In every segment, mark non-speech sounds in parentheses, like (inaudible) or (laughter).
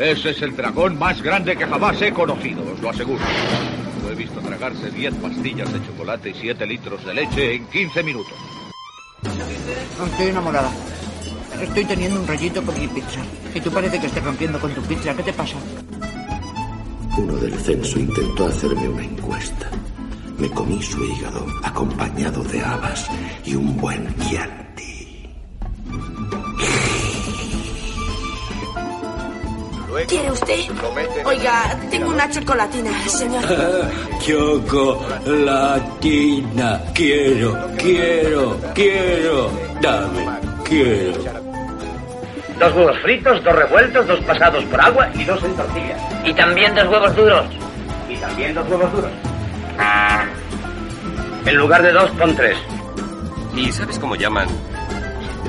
Ese es el dragón más grande que jamás he conocido, os lo aseguro. Lo he visto tragarse 10 pastillas de chocolate y 7 litros de leche en 15 minutos. Estoy enamorada. Estoy teniendo un rollito con mi pizza. Y tú parece que estés rompiendo con tu pizza. ¿Qué te pasa? Uno del censo intentó hacerme una encuesta. Me comí su hígado acompañado de habas y un buen chianti. Oiga, tengo una chocolatina, señor. (laughs) Chocolatina. Quiero, quiero, quiero. Dame, quiero. Dos huevos fritos, dos revueltos, dos pasados por agua y dos en tortilla. Y también dos huevos duros. Y también dos huevos duros. En lugar de dos, pon tres. ¿Y sabes cómo llaman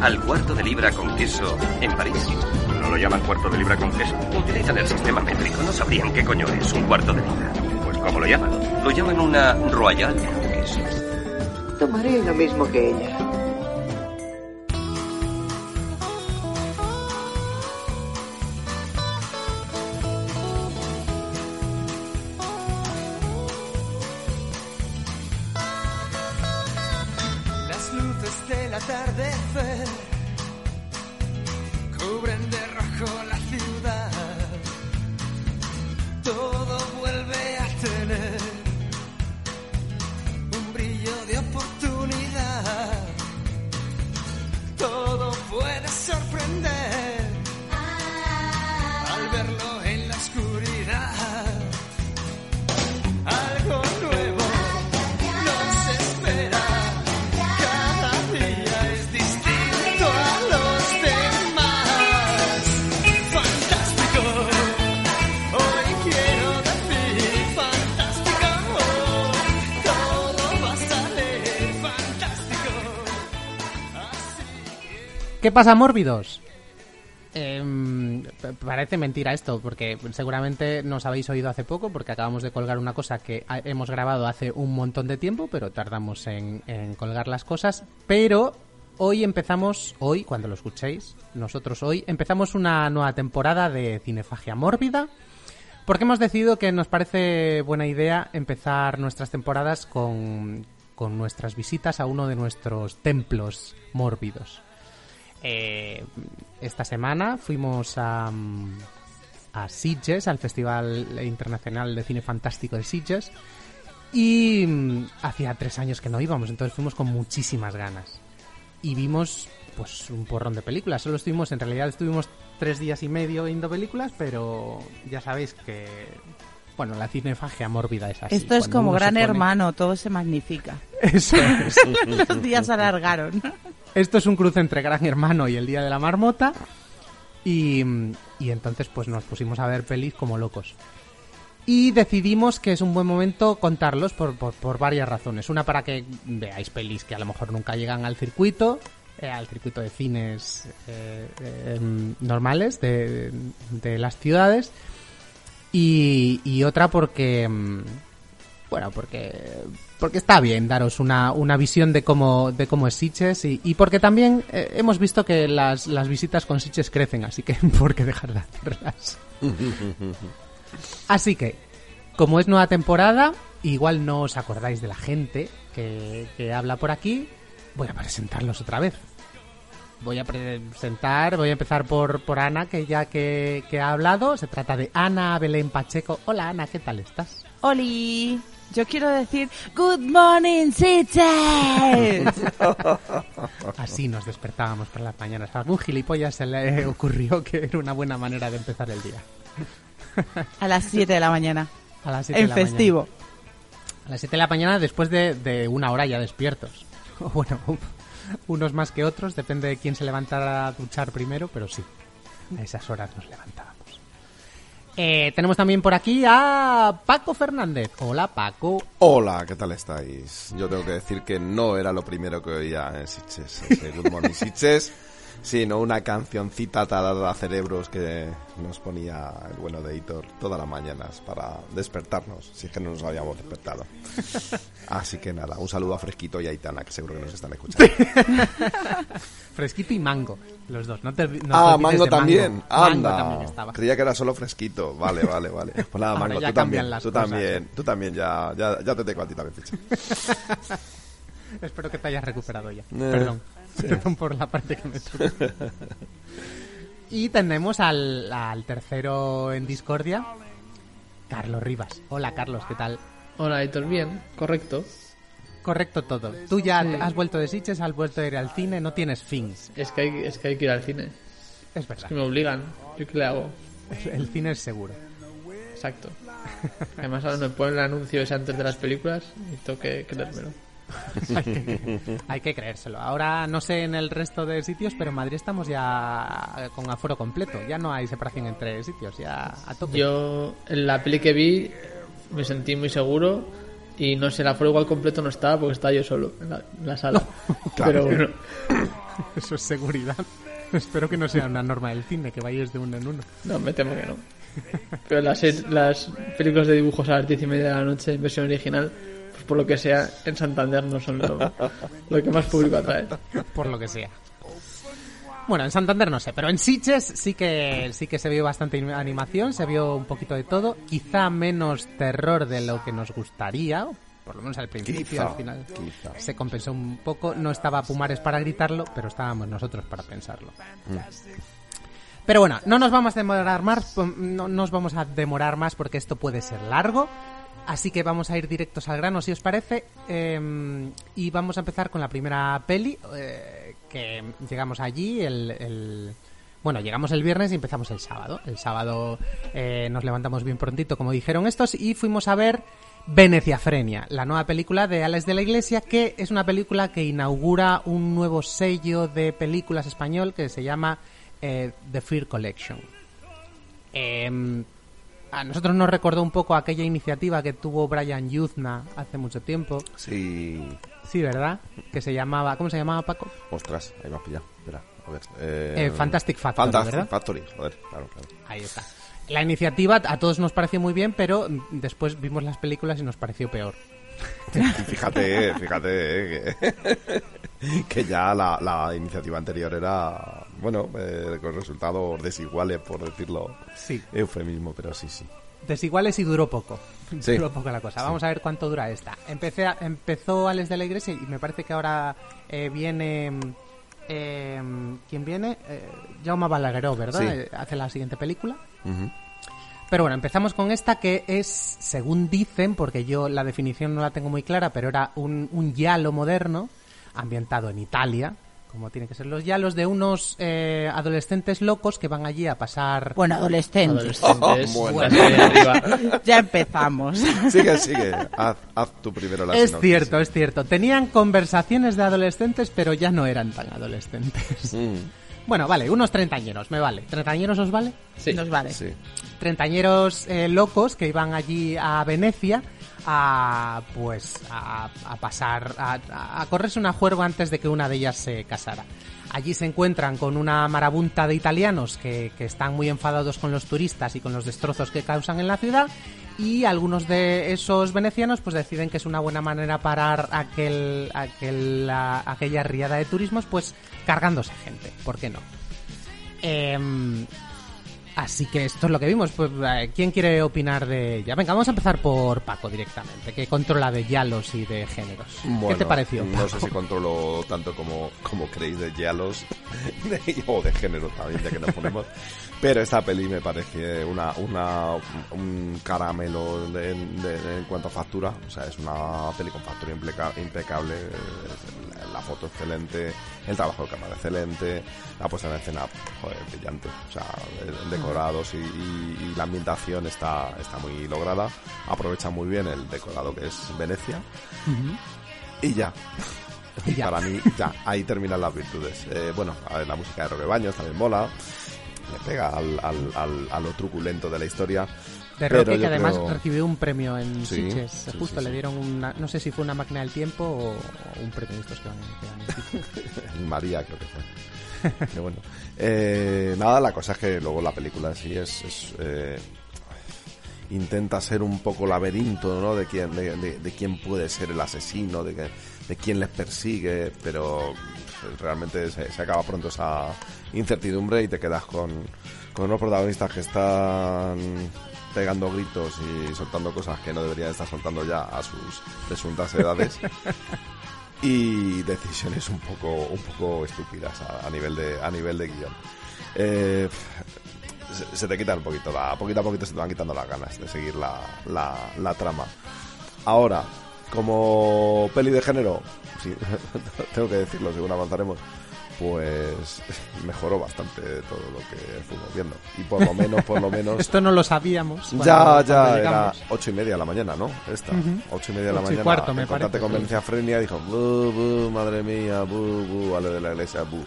al cuarto de libra con queso en París? ¿No lo llaman cuarto de libra con queso? Utilizan el sistema métrico. No sabrían qué coño es un cuarto de libra. Pues ¿cómo lo llaman? Lo llaman una royal. Tomaré lo mismo que ella. ¿Qué pasa, mórbidos? Em, parece mentira esto, porque seguramente nos habéis oído hace poco, porque acabamos de colgar una cosa que hemos grabado hace un montón de tiempo, pero tardamos en, en colgar las cosas. Pero hoy empezamos, hoy, cuando lo escuchéis, nosotros hoy, empezamos una nueva temporada de Cinefagia Mórbida. Porque hemos decidido que nos parece buena idea empezar nuestras temporadas con, con nuestras visitas a uno de nuestros templos mórbidos. Eh, esta semana fuimos a, mm, a Sitges, al Festival Internacional de Cine Fantástico de Sitges, y mm, hacía tres años que no íbamos, entonces fuimos con muchísimas ganas. Y vimos pues un porrón de películas. Solo estuvimos, en realidad estuvimos tres días y medio viendo películas, pero ya sabéis que, bueno, la cinefagia mórbida es así. Esto es Cuando como gran pone- hermano, todo se magnifica. Eso es. (laughs) Los días alargaron. Esto es un cruce entre Gran Hermano y el Día de la Marmota. Y, y entonces pues nos pusimos a ver pelis como locos. Y decidimos que es un buen momento contarlos por, por, por varias razones. Una para que veáis pelis que a lo mejor nunca llegan al circuito, eh, al circuito de cines eh, em, normales de, de las ciudades. Y, y otra porque, mm, bueno, porque, porque está bien daros una, una visión de cómo, de cómo es Sitges y, y porque también eh, hemos visto que las, las visitas con Sitges crecen, así que (laughs) por qué dejar de hacerlas. (laughs) Así que, como es nueva temporada, igual no os acordáis de la gente que, que habla por aquí, voy a presentarlos otra vez. Voy a presentar, voy a empezar por, por Ana, que ya que, que ha hablado, se trata de Ana Belén Pacheco. Hola Ana, ¿qué tal estás? Oli, yo quiero decir Good morning, Sitges. (laughs) Así nos despertábamos por las mañanas. A algún gilipollas se le ocurrió que era una buena manera de empezar el día. A las 7 de la mañana. A las siete En de la festivo. mañana. A las 7 de la mañana después de, de una hora ya despiertos. (laughs) Bueno, unos más que otros, depende de quién se levantara a duchar primero, pero sí, a esas horas nos levantábamos. Eh, tenemos también por aquí a Paco Fernández. Hola Paco. Hola, ¿qué tal estáis? Yo tengo que decir que no era lo primero que oía en Sitges. Ese Good Morning Sitges. (laughs) Sí, no una cancioncita talada a cerebros que nos ponía el bueno de Hitor todas las mañanas para despertarnos, si es que no nos habíamos despertado. (laughs) Así que nada, un saludo a Fresquito y a Aitana, que seguro que nos están escuchando. (laughs) Fresquito y mango, los dos. No te, no ah, Mango de también. Mango. Anda. Mango también estaba. Creía que era solo Fresquito. Vale, vale, vale. (laughs) Pues nada, Ahora Mango, tú también. Tú cosas, también, tú también, ya, ya, ya te tengo a ti también ficha. (laughs) Espero que te hayas recuperado ya. Eh, Perdón. sí. Perdón por la parte que me toca. y tenemos al, al tercero en discordia, Carlos Rivas. Hola, Carlos, ¿qué tal? Hola, Héctor, bien, correcto. Correcto todo. Tú ya Sí. has vuelto de Sitges, has vuelto a ir al cine, no tienes fin. Es que hay, es que, hay que ir al cine. Es verdad. Es que me obligan. ¿Yo qué le hago? (laughs) El cine es seguro. Exacto. (laughs) Además ahora me ponen el anuncio ese antes de las películas y tengo que creérmelo. (laughs) hay, que, hay que creérselo. Ahora no sé en el resto de sitios, pero en Madrid estamos ya con aforo completo. Ya no hay separación entre sitios, ya a tope. Yo en la peli que vi me sentí muy seguro y no sé, el aforo igual completo no estaba porque estaba yo solo en la, en la sala. (laughs) Pero bueno, (coughs) Eso es seguridad. (laughs) Espero que no sea una norma del cine, que vayáis de uno en uno. no, me temo que no. Pero las, las películas de dibujos a las diez y media de la noche en versión original, pues por lo que sea, en Santander no son lo, lo que más público atrae. (laughs) Por lo que sea. Bueno, en Santander no sé, pero en Sitges sí que sí que se vio bastante animación, se vio un poquito de todo, quizá menos terror de lo que nos gustaría, por lo menos al principio, Quizá, al final quizá. se compensó un poco, no estaba Pumares para gritarlo, pero estábamos nosotros para pensarlo. Pero bueno, no nos vamos a demorar más, no nos vamos a demorar más porque esto puede ser largo. Así que vamos a ir directos al grano, si os parece. eh, y vamos a empezar con la primera peli. eh, que llegamos allí el, Bueno, llegamos el viernes y empezamos el sábado. El sábado eh, nos levantamos bien prontito, como dijeron estos, y fuimos a ver Veneciafrenia, la nueva película de Alex de la Iglesia, que es una película que inaugura un nuevo sello de películas español que se llama eh, The Fear Collection. Em, a nosotros nos recordó un poco aquella iniciativa que tuvo Brian Yuzna hace mucho tiempo. Sí. Sí, ¿verdad? Que se llamaba... ¿Cómo se llamaba, Paco? Ostras, ahí me has pillado. Espera, a ver. Eh, Eh, Fantastic Factory, Fantastic ¿verdad? Factory, joder, claro, claro. Ahí está. La iniciativa a todos nos pareció muy bien, pero después vimos las películas y nos pareció peor. (laughs) Fíjate, fíjate eh, que, (laughs) que ya la, la iniciativa anterior era, bueno, eh, con resultados desiguales, por decirlo Sí. eufemismo, pero sí, sí. Desiguales y duró poco. (laughs) Sí. Duró poco la cosa. Sí. Vamos a ver cuánto dura esta. Empecé a- empezó Alex de la Iglesia y me parece que ahora eh, viene... eh, ¿Quién viene? Eh, Jaume Balagueró, ¿verdad? Sí. Eh, hace la siguiente película. Pero bueno, empezamos con esta que es, según dicen, porque yo la definición no la tengo muy clara, pero era un, un giallo moderno ambientado en Italia, como tienen que ser los giallos, de unos eh, adolescentes locos que van allí a pasar... Bueno, adolescentes. (laughs) Bueno. arriba. (laughs) ya empezamos. (laughs) Sigue, sigue. Haz, haz tú primero la Es sinopsis. cierto, es cierto. Tenían conversaciones de adolescentes, pero ya no eran tan adolescentes. Mm, Bueno, vale, unos treintañeros, me vale. ¿Treintañeros os vale? Sí. Nos vale. sí. treintañeros eh, locos que iban allí a Venecia a pues a, pasar a, correrse una juerga antes de que una de ellas se casara. Allí se encuentran con una marabunta de italianos que, que están muy enfadados con los turistas y con los destrozos que causan en la ciudad y algunos de esos venecianos pues deciden que es una buena manera parar aquel, aquel, la- aquella riada de turismos pues cargándose gente, ¿por qué no? Em, Así que esto es lo que vimos. Pues, eh, ¿Quién quiere opinar de ella? Venga, vamos a empezar por Paco directamente, que controla de yalos y de géneros. ¿Qué te pareció? No sé si controlo tanto como, como creéis de (laughs) de- o de género también, ya que nos ponemos. Pero esta peli me parece una, una, un caramelo de- de- en cuanto a factura. O sea, es una peli con factura impecable. Foto excelente, el trabajo de cámara excelente, la puesta en escena joder, brillante. O sea, decorados y, y- y la ambientación está, está muy lograda. Aprovecha muy bien el decorado que es Venecia. Y ya. Y ya. Para mí, ya, ahí terminan las virtudes. Eh, bueno, a ver, la música de Roque Baños también mola. Le pega al, al, al- a lo truculento de la historia. De pero que además recibió un premio en Sí, Sitges. sí, Justo sí, le dieron una, no sé si fue una máquina del tiempo o, un premio de estos que van, (laughs) en María, creo que fue. Qué bueno. Eh, nada, la cosa es que luego la película en sí es... es, eh, intenta ser un poco laberinto, ¿no? De quién, de, de- de quién puede ser el asesino, de, que- de quién les persigue, pero pff, realmente se, se acaba pronto esa incertidumbre y te quedas con, con unos protagonistas que están pegando gritos y soltando cosas que no deberían estar soltando ya a sus presuntas edades. (laughs) Y decisiones un poco un poco estúpidas a, a nivel de a nivel de guion. Eh, se, se te quitan un poquito la poquito a poquito se te van quitando las ganas de seguir la, la, la trama. Ahora como peli de género sí, (laughs) tengo que decirlo según avanzaremos pues (laughs) mejoró bastante todo lo que fuimos viendo y por lo menos por lo menos (laughs) Esto no lo sabíamos. cuando- ya, cuando ya, era ocho y media de la mañana, ¿no? Esta, Ujú. ocho y media de la Ocho mañana. cuarto, me parece, con sí. Valencia Frenia dijo, bu, bu, madre mía, bu, bu, vale de la iglesia, bu.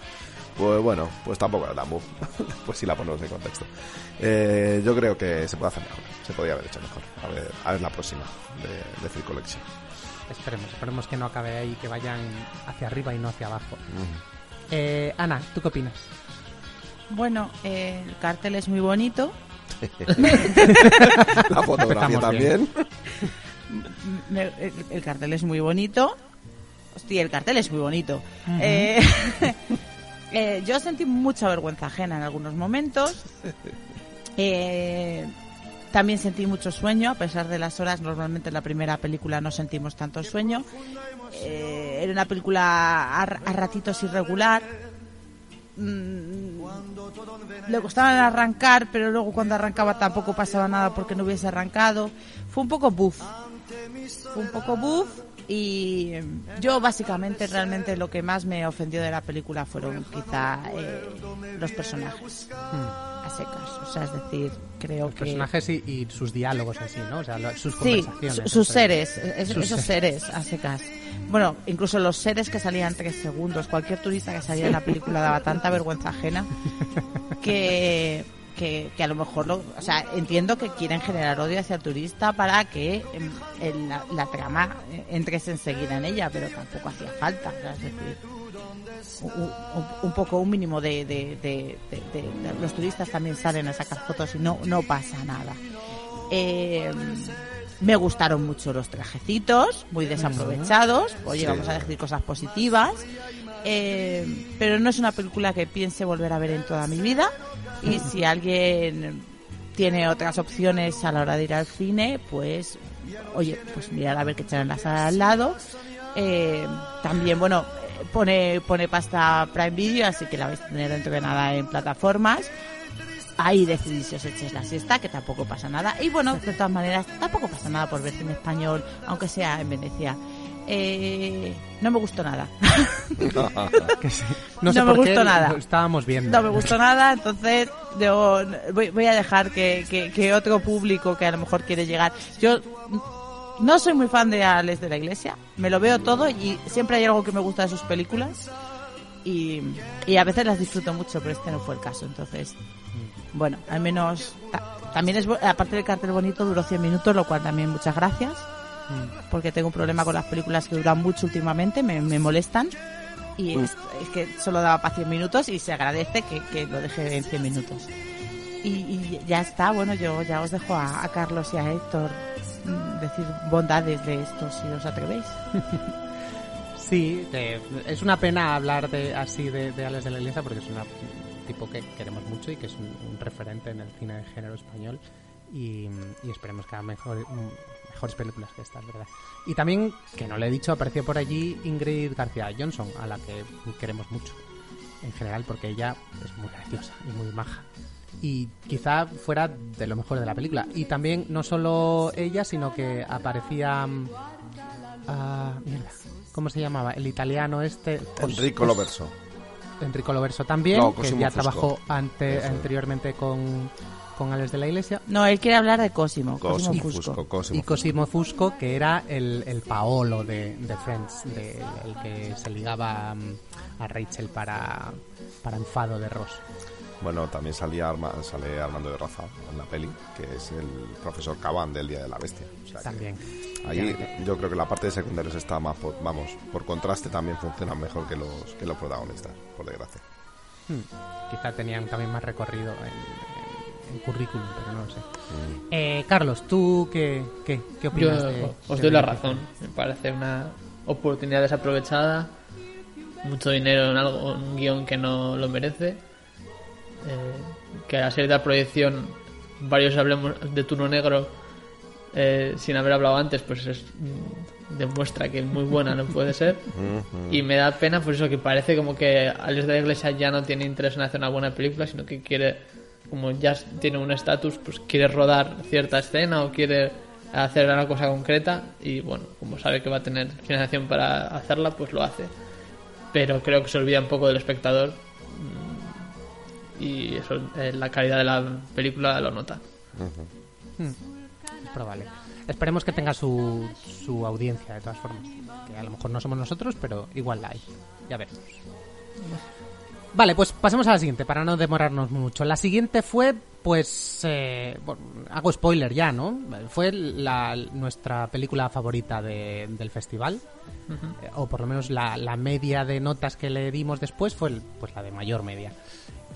Pues bueno, pues tampoco era tan bu. (laughs) pues sí la ponemos en contexto. Eh, yo creo que se puede hacer mejor, se podía haber hecho mejor. A ver, a ver la próxima de, de Free Collection. Esperemos, esperemos que no acabe ahí, que vayan hacia arriba y no hacia abajo. Eh, Ana, ¿tú qué opinas? Bueno, eh, el cartel es muy bonito. (laughs) La fotografía también. Me- el, el cartel es muy bonito. Hostia, el cartel es muy bonito. Eh, (laughs) eh, yo sentí mucha vergüenza ajena en algunos momentos. (laughs) Eh, también sentí mucho sueño, a pesar de las horas. Normalmente en la primera película no sentimos tanto sueño. Eh, era una película a, ratitos irregular. Mm, le costaba arrancar, pero luego cuando arrancaba tampoco pasaba nada porque no hubiese arrancado. Fue un poco buff. Fue un poco buff y yo básicamente realmente lo que más me ofendió de la película fueron quizá eh, los personajes a secas. O sea, es decir, creo Los que... personajes y, y sus diálogos en sí, ¿no? O sea, lo- sus Sí, conversaciones. su- sus seres, es- Sus esos seres a secas. Bueno, incluso los seres que salían tres segundos, cualquier turista que salía en la película daba tanta vergüenza ajena que, que, que a lo mejor, lo, o sea, entiendo que quieren generar odio hacia el turista para que em, el- la, la trama eh, entres enseguida en ella, pero tampoco hacía falta, es decir, un, un- poco un mínimo de, de- de- de- de- de- los turistas también salen a sacar fotos y no, no pasa nada. Eh, me gustaron mucho los trajecitos, muy desaprovechados. Oye, Sí. vamos a decir cosas positivas. Eh, pero no es una película que piense volver a ver en toda mi vida. Y si alguien tiene otras opciones a la hora de ir al cine, pues, oye, pues mirar a ver qué echan en la sala al lado. Eh, también, bueno, pone, pone pasta Prime Video, así que la vais a tener dentro de nada en plataformas. Ahí decidís si os echéis la siesta, que tampoco pasa nada. Y bueno, de todas maneras, tampoco pasa nada por verse en español, aunque sea en Venecia. Eh, no me gustó nada. (laughs) Que sí. No sé No me qué gustó nada. lo estábamos viendo. No me gustó nada, entonces yo voy, voy a dejar que, que- que otro público que a lo mejor quiere llegar. Yo no soy muy fan de Alex de la Iglesia, me lo veo todo y siempre hay algo que me gusta de sus películas y, y a veces las disfruto mucho, pero este no fue el caso, entonces bueno, al menos ta- también es aparte del cartel bonito duró 100 minutos, lo cual también muchas gracias porque tengo un problema con las películas que duran mucho últimamente, me, me molestan. Y es, es que solo daba para 100 minutos y se agradece que, que lo deje en 100 minutos. Y, y ya está, bueno, yo ya os dejo a, a Carlos y a Héctor mm, decir bondades de esto si os atrevéis. (laughs) Sí, eh, es una pena hablar de así de, de Alex de la Iglesia porque es una- un tipo que queremos mucho y que es un, un referente en el cine de género español y, y esperemos que haga mejor, mm, mejores películas que estas, ¿verdad? Y también, que no le he dicho, apareció por allí Ingrid García Johnson, a la que queremos mucho en general porque ella es muy graciosa y muy maja. Y quizá fuera de lo mejor de la película. Y también no solo ella, sino que aparecía... ah, mierda, ¿Cómo se llamaba? El italiano este... Os- Enrico os- Loverso. Enrico Loverso también, No, que ya Fusco. trabajó ante, anteriormente con, con Alex de la Iglesia. No, él quiere hablar de Cosimo, Cosimo Cosimo Fusco, Fusco. Cosimo Y Cosimo Fusco, que era el, el Paolo de, de Friends, de- el que se ligaba mm, a Rachel para, para enfado de Ross. Bueno, también salía Arma- sale Armando de Raza en la peli, que es el profesor Caban del Día de la Bestia. O sea que También. Ahí yo creo que la parte de secundarios está más, por- vamos, por contraste también funcionan mejor que los, que los protagonistas, por desgracia. Hmm, Quizá tenían también más recorrido en, currículum, pero no lo sé. Eh, Carlos, ¿tú qué, qué, qué Yo opinas de os de doy la razón. Me parece una oportunidad desaprovechada. Mucho dinero en algo, en un guion que no lo merece. Eh, que a serie de la proyección varios hablemos de turno negro eh, sin haber hablado antes, pues es, mm, demuestra que muy buena no puede ser. Y me da pena por eso que parece como que Alex de la Iglesia ya no tiene interés en hacer una buena película, sino que quiere, como ya tiene un estatus, pues quiere rodar cierta escena o quiere hacer una cosa concreta y bueno, como sabe que va a tener financiación para hacerla, pues lo hace. Pero creo que se olvida un poco del espectador mm, y eso, eh, la calidad de la película lo nota. Hmm, es probable. Esperemos que tenga su, su audiencia, de todas formas. Que a lo mejor no somos nosotros, pero igual la hay. Ya veremos. Vale, pues pasemos a la siguiente, para no demorarnos mucho. La siguiente fue, pues, eh, bueno, hago spoiler ya, ¿no? Fue la, nuestra película favorita de- del festival, eh, o por lo menos la, la media de notas que le dimos después fue pues la de mayor media.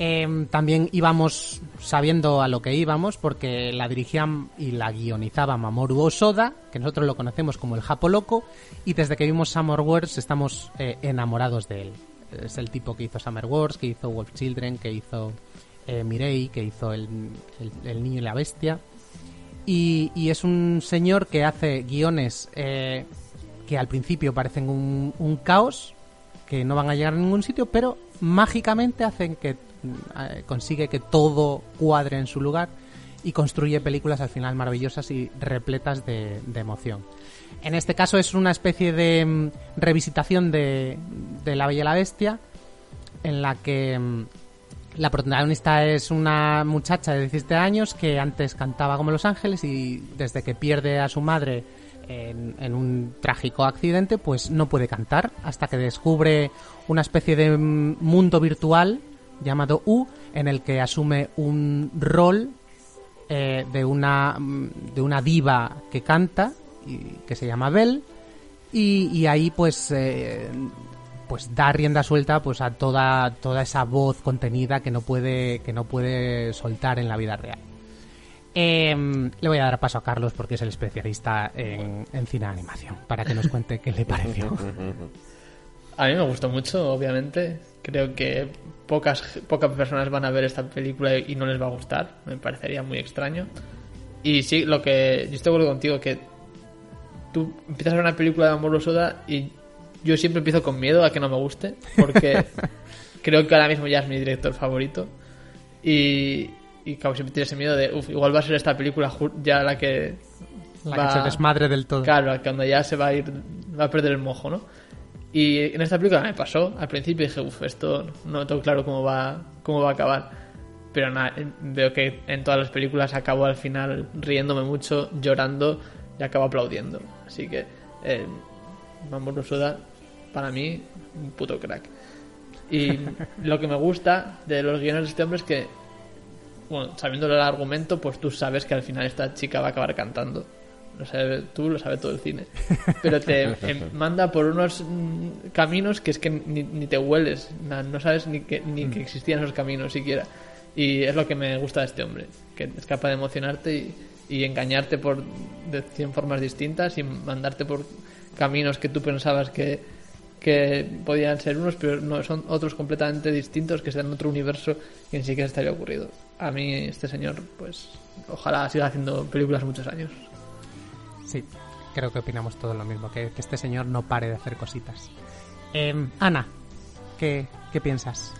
Em, también íbamos sabiendo a lo que íbamos porque la dirigían y la guionizaba Mamoru Osoda, que nosotros lo conocemos como el Japo Loco, y desde que vimos Summer Wars estamos eh, enamorados de él. Es el tipo que hizo Summer Wars, que hizo Wolf Children, que hizo eh, Mireille, que hizo el, el- Niño y la Bestia. Y, y es un señor que hace guiones eh, que al principio parecen un, caos, que no van a llegar a ningún sitio, pero mágicamente hacen que eh, consigue que todo cuadre en su lugar y construye películas al final maravillosas y repletas de emoción. En este caso es una especie de mm, revisitación de, La Bella y la Bestia, en la que mm, la protagonista es una muchacha de 17 años que antes cantaba como Los Ángeles y desde que pierde a su madre en, en un trágico accidente, pues no puede cantar hasta que descubre una especie de mm, mundo virtual llamado U en el que asume un rol eh, de una de una diva que canta que se llama Belle y, y ahí pues eh, pues da rienda suelta pues a toda toda esa voz contenida que no puede que no puede soltar en la vida real Em, le voy a dar paso a Carlos porque es el especialista en, en cine de animación para que nos cuente qué le pareció (laughs) A mí me gustó mucho, obviamente. Creo que pocas, pocas personas van a ver esta película y no les va a gustar. Me parecería muy extraño. Y sí, lo que. Yo estoy de acuerdo contigo que tú empiezas a ver una película de Amor Soda y yo siempre empiezo con miedo a que no me guste. Porque (laughs) creo que ahora mismo ya es mi director favorito. Y, y claro, siempre tienes ese miedo de, uff, igual va a ser esta película ya la que. La que se desmadre del todo. Claro, cuando ya se va a ir. Va a perder el mojo, ¿no? Y en esta película me pasó. Al principio dije, uff, esto no tengo claro cómo va, cómo va a acabar. Pero nada, veo que en todas las películas acabo al final riéndome mucho, llorando y acabo aplaudiendo. Así que, eh, Mamoru Soda, para mí, un puto crack. Y lo que me gusta de los guiones de este hombre es que, bueno, sabiendo el argumento, pues tú sabes que al final esta chica va a acabar cantando. Lo sabe tú, lo sabe todo el cine. Pero te (laughs) em, manda por unos mm, caminos que es que ni, ni te hueles, no sabes ni que, ni que existían esos caminos siquiera. Y es lo que me gusta de este hombre, que es capaz de emocionarte y, y engañarte por de 100 formas distintas y mandarte por caminos que tú pensabas que, que podían ser unos, pero no son otros completamente distintos que están en otro universo que ni siquiera había ocurrido. A mí este señor, pues, ojalá siga haciendo películas muchos años. Sí, creo que opinamos todo lo mismo, que, este señor no pare de hacer cositas. Em, Ana, ¿qué, qué piensas?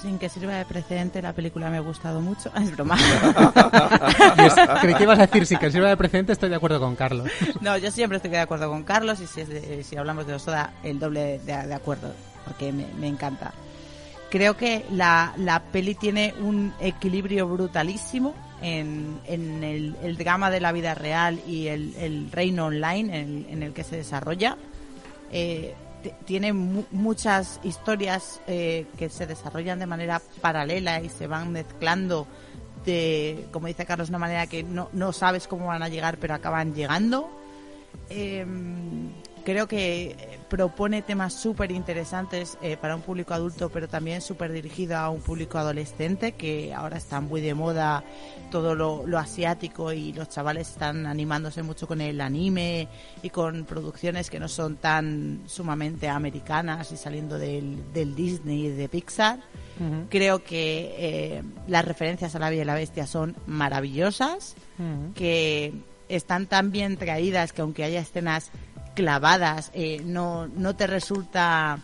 Sin que sirva de precedente, la película me ha gustado mucho. (laughs) Es broma. (laughs) Yes, (laughs) creí que ibas a decir, si que sirva de precedente, estoy de acuerdo con Carlos. No, yo siempre estoy de acuerdo con Carlos y si, es de- si hablamos de Osoda, el doble de, de acuerdo, porque me, me encanta. Creo que la, la peli tiene un equilibrio brutalísimo en, en el, el drama de la vida real y el, el reino online en el, en el que se desarrolla. Eh, tiene mu- muchas historias eh, que se desarrollan de manera paralela y se van mezclando de, como dice Carlos, una manera que no, no sabes cómo van a llegar, pero acaban llegando. Eh, creo que eh, propone temas súper interesantes eh, para un público adulto, pero también súper dirigido a un público adolescente, que ahora está muy de moda todo lo, lo asiático y los chavales están animándose mucho con el anime y con producciones que no son tan sumamente americanas y saliendo del, del Disney y de Pixar. Creo que eh, las referencias a la Bella y la Bestia son maravillosas, que están tan bien traídas que aunque haya escenas clavadas, eh, no, no te resulta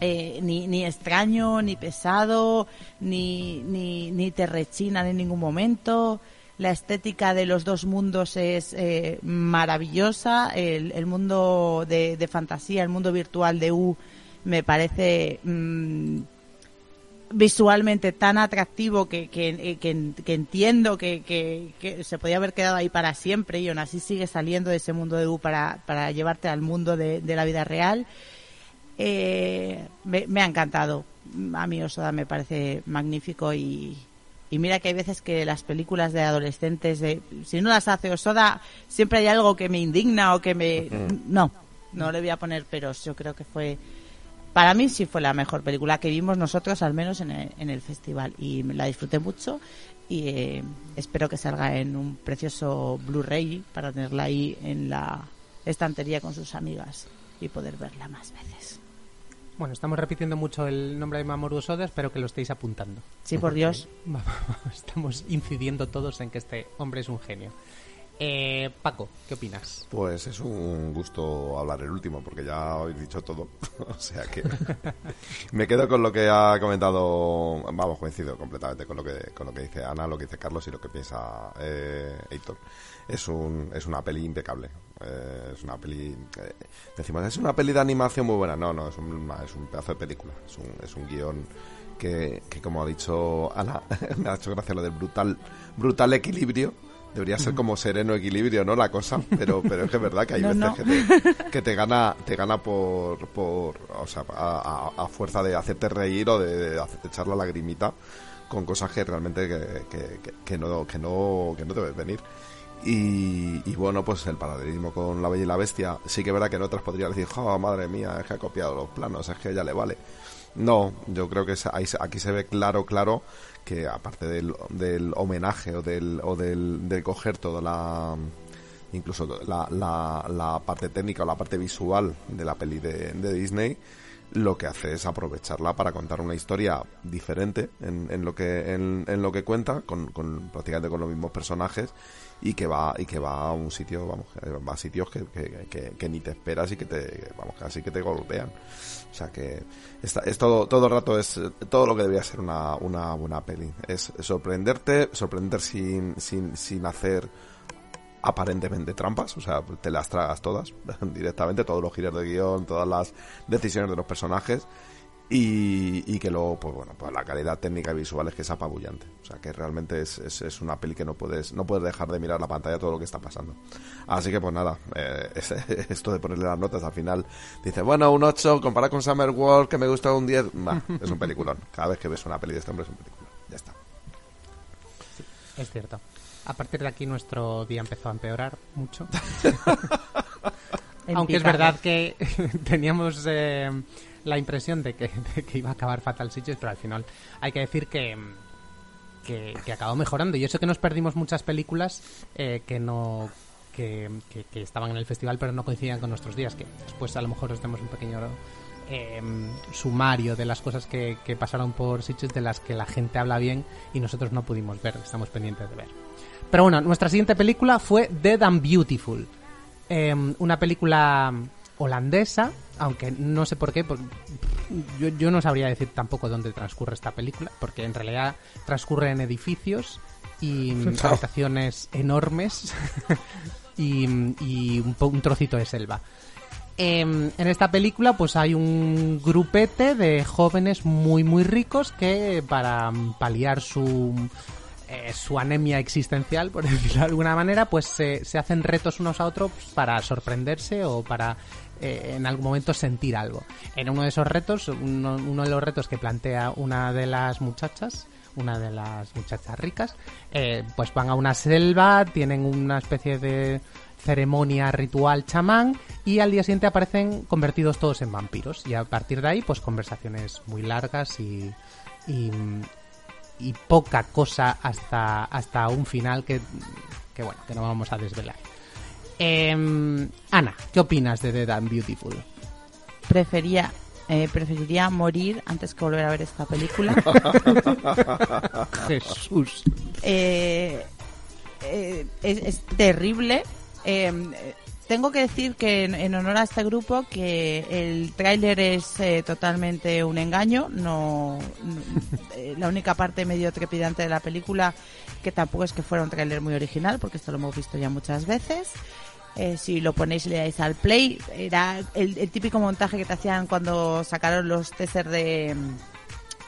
eh, ni, ni extraño, ni pesado, ni, ni, te rechina en ningún momento. La estética de los dos mundos es eh, maravillosa. El, mundo de, de fantasía, el mundo virtual de U, me parece mm, visualmente tan atractivo que, que, eh, que- que entiendo que, se podía haber quedado ahí para siempre y aún así sigue saliendo de ese mundo de U para, para llevarte al mundo de, de la vida real. Eh, me, me ha encantado. A mí Osoda me parece magnífico y, y mira que hay veces que las películas de adolescentes, de, si no las hace Osoda, siempre hay algo que me indigna o que me... No, no le voy a poner peros. Yo creo que fue... Para mí sí fue la mejor película que vimos nosotros, al menos en el, en el festival. Y la disfruté mucho y eh, espero que salga en un precioso Blu-ray para tenerla ahí en la estantería con sus amigas y poder verla más veces. Bueno, estamos repitiendo mucho el nombre de Mamoru Osoda, espero que lo estéis apuntando. Sí, por Dios. (laughs) Estamos incidiendo todos en que este hombre es un genio. Eh, Paco, ¿qué opinas? Pues es un gusto hablar el último, porque ya habéis dicho todo. (laughs) o sea que (laughs) me quedo con lo que ha comentado. Vamos, coincido completamente con lo que con lo que dice Ana, lo que dice Carlos y lo que piensa eh, Héctor. Es un es una peli impecable. Eh, es una peli. eh, decimos, es una peli de animación muy buena. No, no, es un, es un pedazo de película. Es un, es un guion que, que, como ha dicho Ana, (laughs) me ha hecho gracia lo del brutal, brutal equilibrio. Debería ser como sereno equilibrio, ¿no? La cosa, pero, pero es que es verdad que hay (laughs) No, veces no. que te, (laughs) que te gana, te gana por, por o sea, a, a- a fuerza de hacerte reír o de, de hacer- echar la lagrimita con cosas que realmente que, que, que- que no, que no, que no debes venir. Y, y bueno, pues el paralelismo con La Bella y la Bestia, sí que es verdad que en otras podría decir, oh, madre mía, es que ha copiado los planos, es que ya le vale. No, yo creo que aquí se ve claro, claro, que aparte del, homenaje o del, o del, coger toda la incluso la, parte técnica o la parte visual de la peli de, de Disney lo que hace es aprovecharla para contar una historia diferente en, en lo que en, en lo que cuenta con, con prácticamente con los mismos personajes y que va y que va a un sitio vamos va a sitios que, que, que- que ni te esperas y que te vamos casi que te golpean. O sea que está, es todo todo el rato es todo lo que debería ser una, una buena peli. Es sorprenderte sorprender sin sin sin hacer aparentemente trampas, o sea, te las tragas todas (laughs) directamente, todos los giros de guion, todas las decisiones de los personajes y, y que luego, pues bueno, pues la calidad técnica y visual es que es apabullante, o sea, que realmente es, es, es una peli que no puedes no puedes dejar de mirar la pantalla todo lo que está pasando. Así que pues nada, eh, es- (laughs) esto de ponerle las notas al final, dice, bueno, un 8 comparado con Summer World que me gusta un 10, bah, es un peliculón. Cada vez que ves una peli de este hombre es un peliculón. Ya está. Es cierto. A partir de aquí nuestro día empezó a empeorar mucho. (laughs) Aunque es verdad que (laughs) teníamos eh, la impresión de que, iba a acabar Fatal Sitches, pero al final hay que decir que, que, acabó mejorando. Y eso que nos perdimos muchas películas eh, que no que, que- estaban en el festival pero no coincidían con nuestros días. Que después a lo mejor os demos un pequeño eh, sumario de las cosas que, pasaron por Sitges de las que la gente habla bien y nosotros no pudimos ver, estamos pendientes de ver. Pero bueno, nuestra siguiente película fue Dead and Beautiful. Eh, una película holandesa, aunque no sé por qué, por- yo, yo no sabría decir tampoco dónde transcurre esta película, porque en realidad transcurre en edificios y (laughs) habitaciones enormes (laughs) y, y un, un trocito de selva. Em, en esta película pues hay un grupete de jóvenes muy muy ricos que para paliar su eh, su anemia existencial, por (laughs) decirlo de alguna manera, pues se, se hacen retos unos a otros para sorprenderse o para eh, en algún momento sentir algo. En uno de esos retos, uno, de los retos que plantea una de las muchachas, una de las muchachas ricas, eh, pues van a una selva, tienen una especie de ceremonia ritual chamán y al día siguiente aparecen convertidos todos en vampiros y a partir de ahí pues conversaciones muy largas y, y, y poca cosa hasta, hasta un final que, que bueno, que no vamos a desvelar. Em, Ana, ¿qué opinas de Dead and Beautiful? Prefería, eh, preferiría morir antes que volver a ver esta película. (laughs) Jesús. Eh, eh, es, es terrible. Tengo que decir que en, en honor a este grupo que el tráiler es eh, totalmente un engaño. No, eh, la única parte medio trepidante de la película que tampoco es que fuera un tráiler muy original, porque esto lo hemos visto ya muchas veces. Eh, si lo ponéis y le dais al play, era el, el típico montaje que te hacían cuando sacaron los teasers de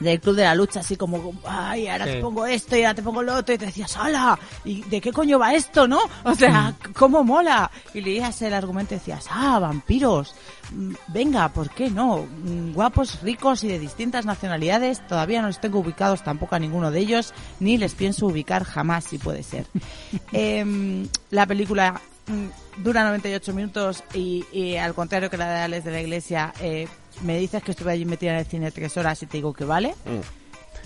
del club de la lucha, así como, ay, ahora Sí. te pongo esto y ahora te pongo lo otro, y te decías, ¡hala! ¿Y de qué coño va esto, no? O sea, ¿cómo mola? Y leías el argumento y decías, ¡ah, vampiros! Mm, Venga, ¿por qué no? Mm, Guapos, ricos y de distintas nacionalidades, todavía no los tengo ubicados tampoco a ninguno de ellos, ni les pienso ubicar jamás, si puede ser. (laughs) Em, la película mm, dura 98 minutos y, y al contrario que la de Alex de la Iglesia, eh, me dices que estuve allí metida en el cine tres horas y te digo que vale.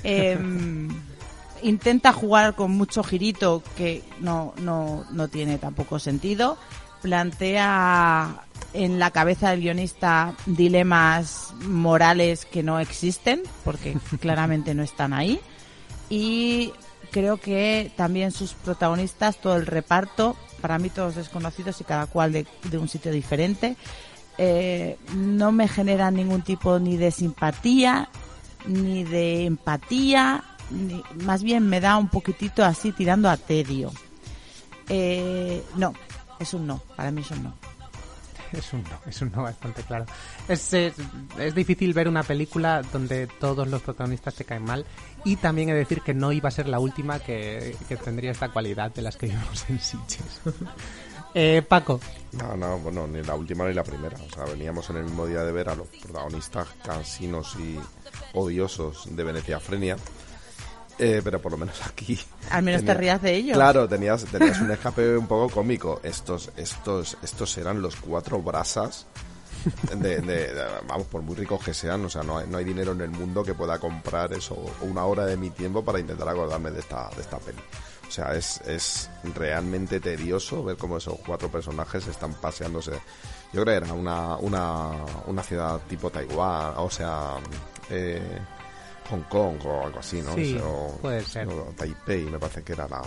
Em, (laughs) intenta jugar con mucho girito que no, no, no tiene tampoco sentido. Plantea en la cabeza del guionista dilemas morales que no existen, porque (laughs) claramente no están ahí. Y creo que también sus protagonistas, todo el reparto, para mí todos desconocidos y cada cual de, de un sitio diferente, eh, no me generan ningún tipo ni de simpatía, ni de empatía, más bien me da un poquitito así tirando a tedio. Eh, no, es un no, para mí es un no. Es un no, es un no bastante claro. Es, es, difícil ver una película donde todos los protagonistas te caen mal y también he de decir que no iba a ser la última que, que tendría esta cualidad de las que vimos en Sitges. Eh, Paco, No, no, bueno, ni la última ni la primera. O sea, veníamos en el mismo día de ver a los protagonistas cansinos y odiosos de Venecia Frenia. Eh, pero por lo menos aquí. Al menos te rías de ellos. Claro, tenías, (laughs) tenías un escape un poco cómico. Estos, estos, estos eran los cuatro brasas. De, de- de- vamos, por muy ricos que sean, o sea, no hay, no hay dinero en el mundo que pueda comprar eso, o una hora de mi tiempo para intentar acordarme de esta, de esta peli. O sea, es, es realmente tedioso ver cómo esos cuatro personajes están paseándose. Yo creo que era una, una, una ciudad tipo Taiwán, o sea, eh, Hong Kong o algo así, ¿no? Sí, O- puede ser. o Taipei, me parece que era la.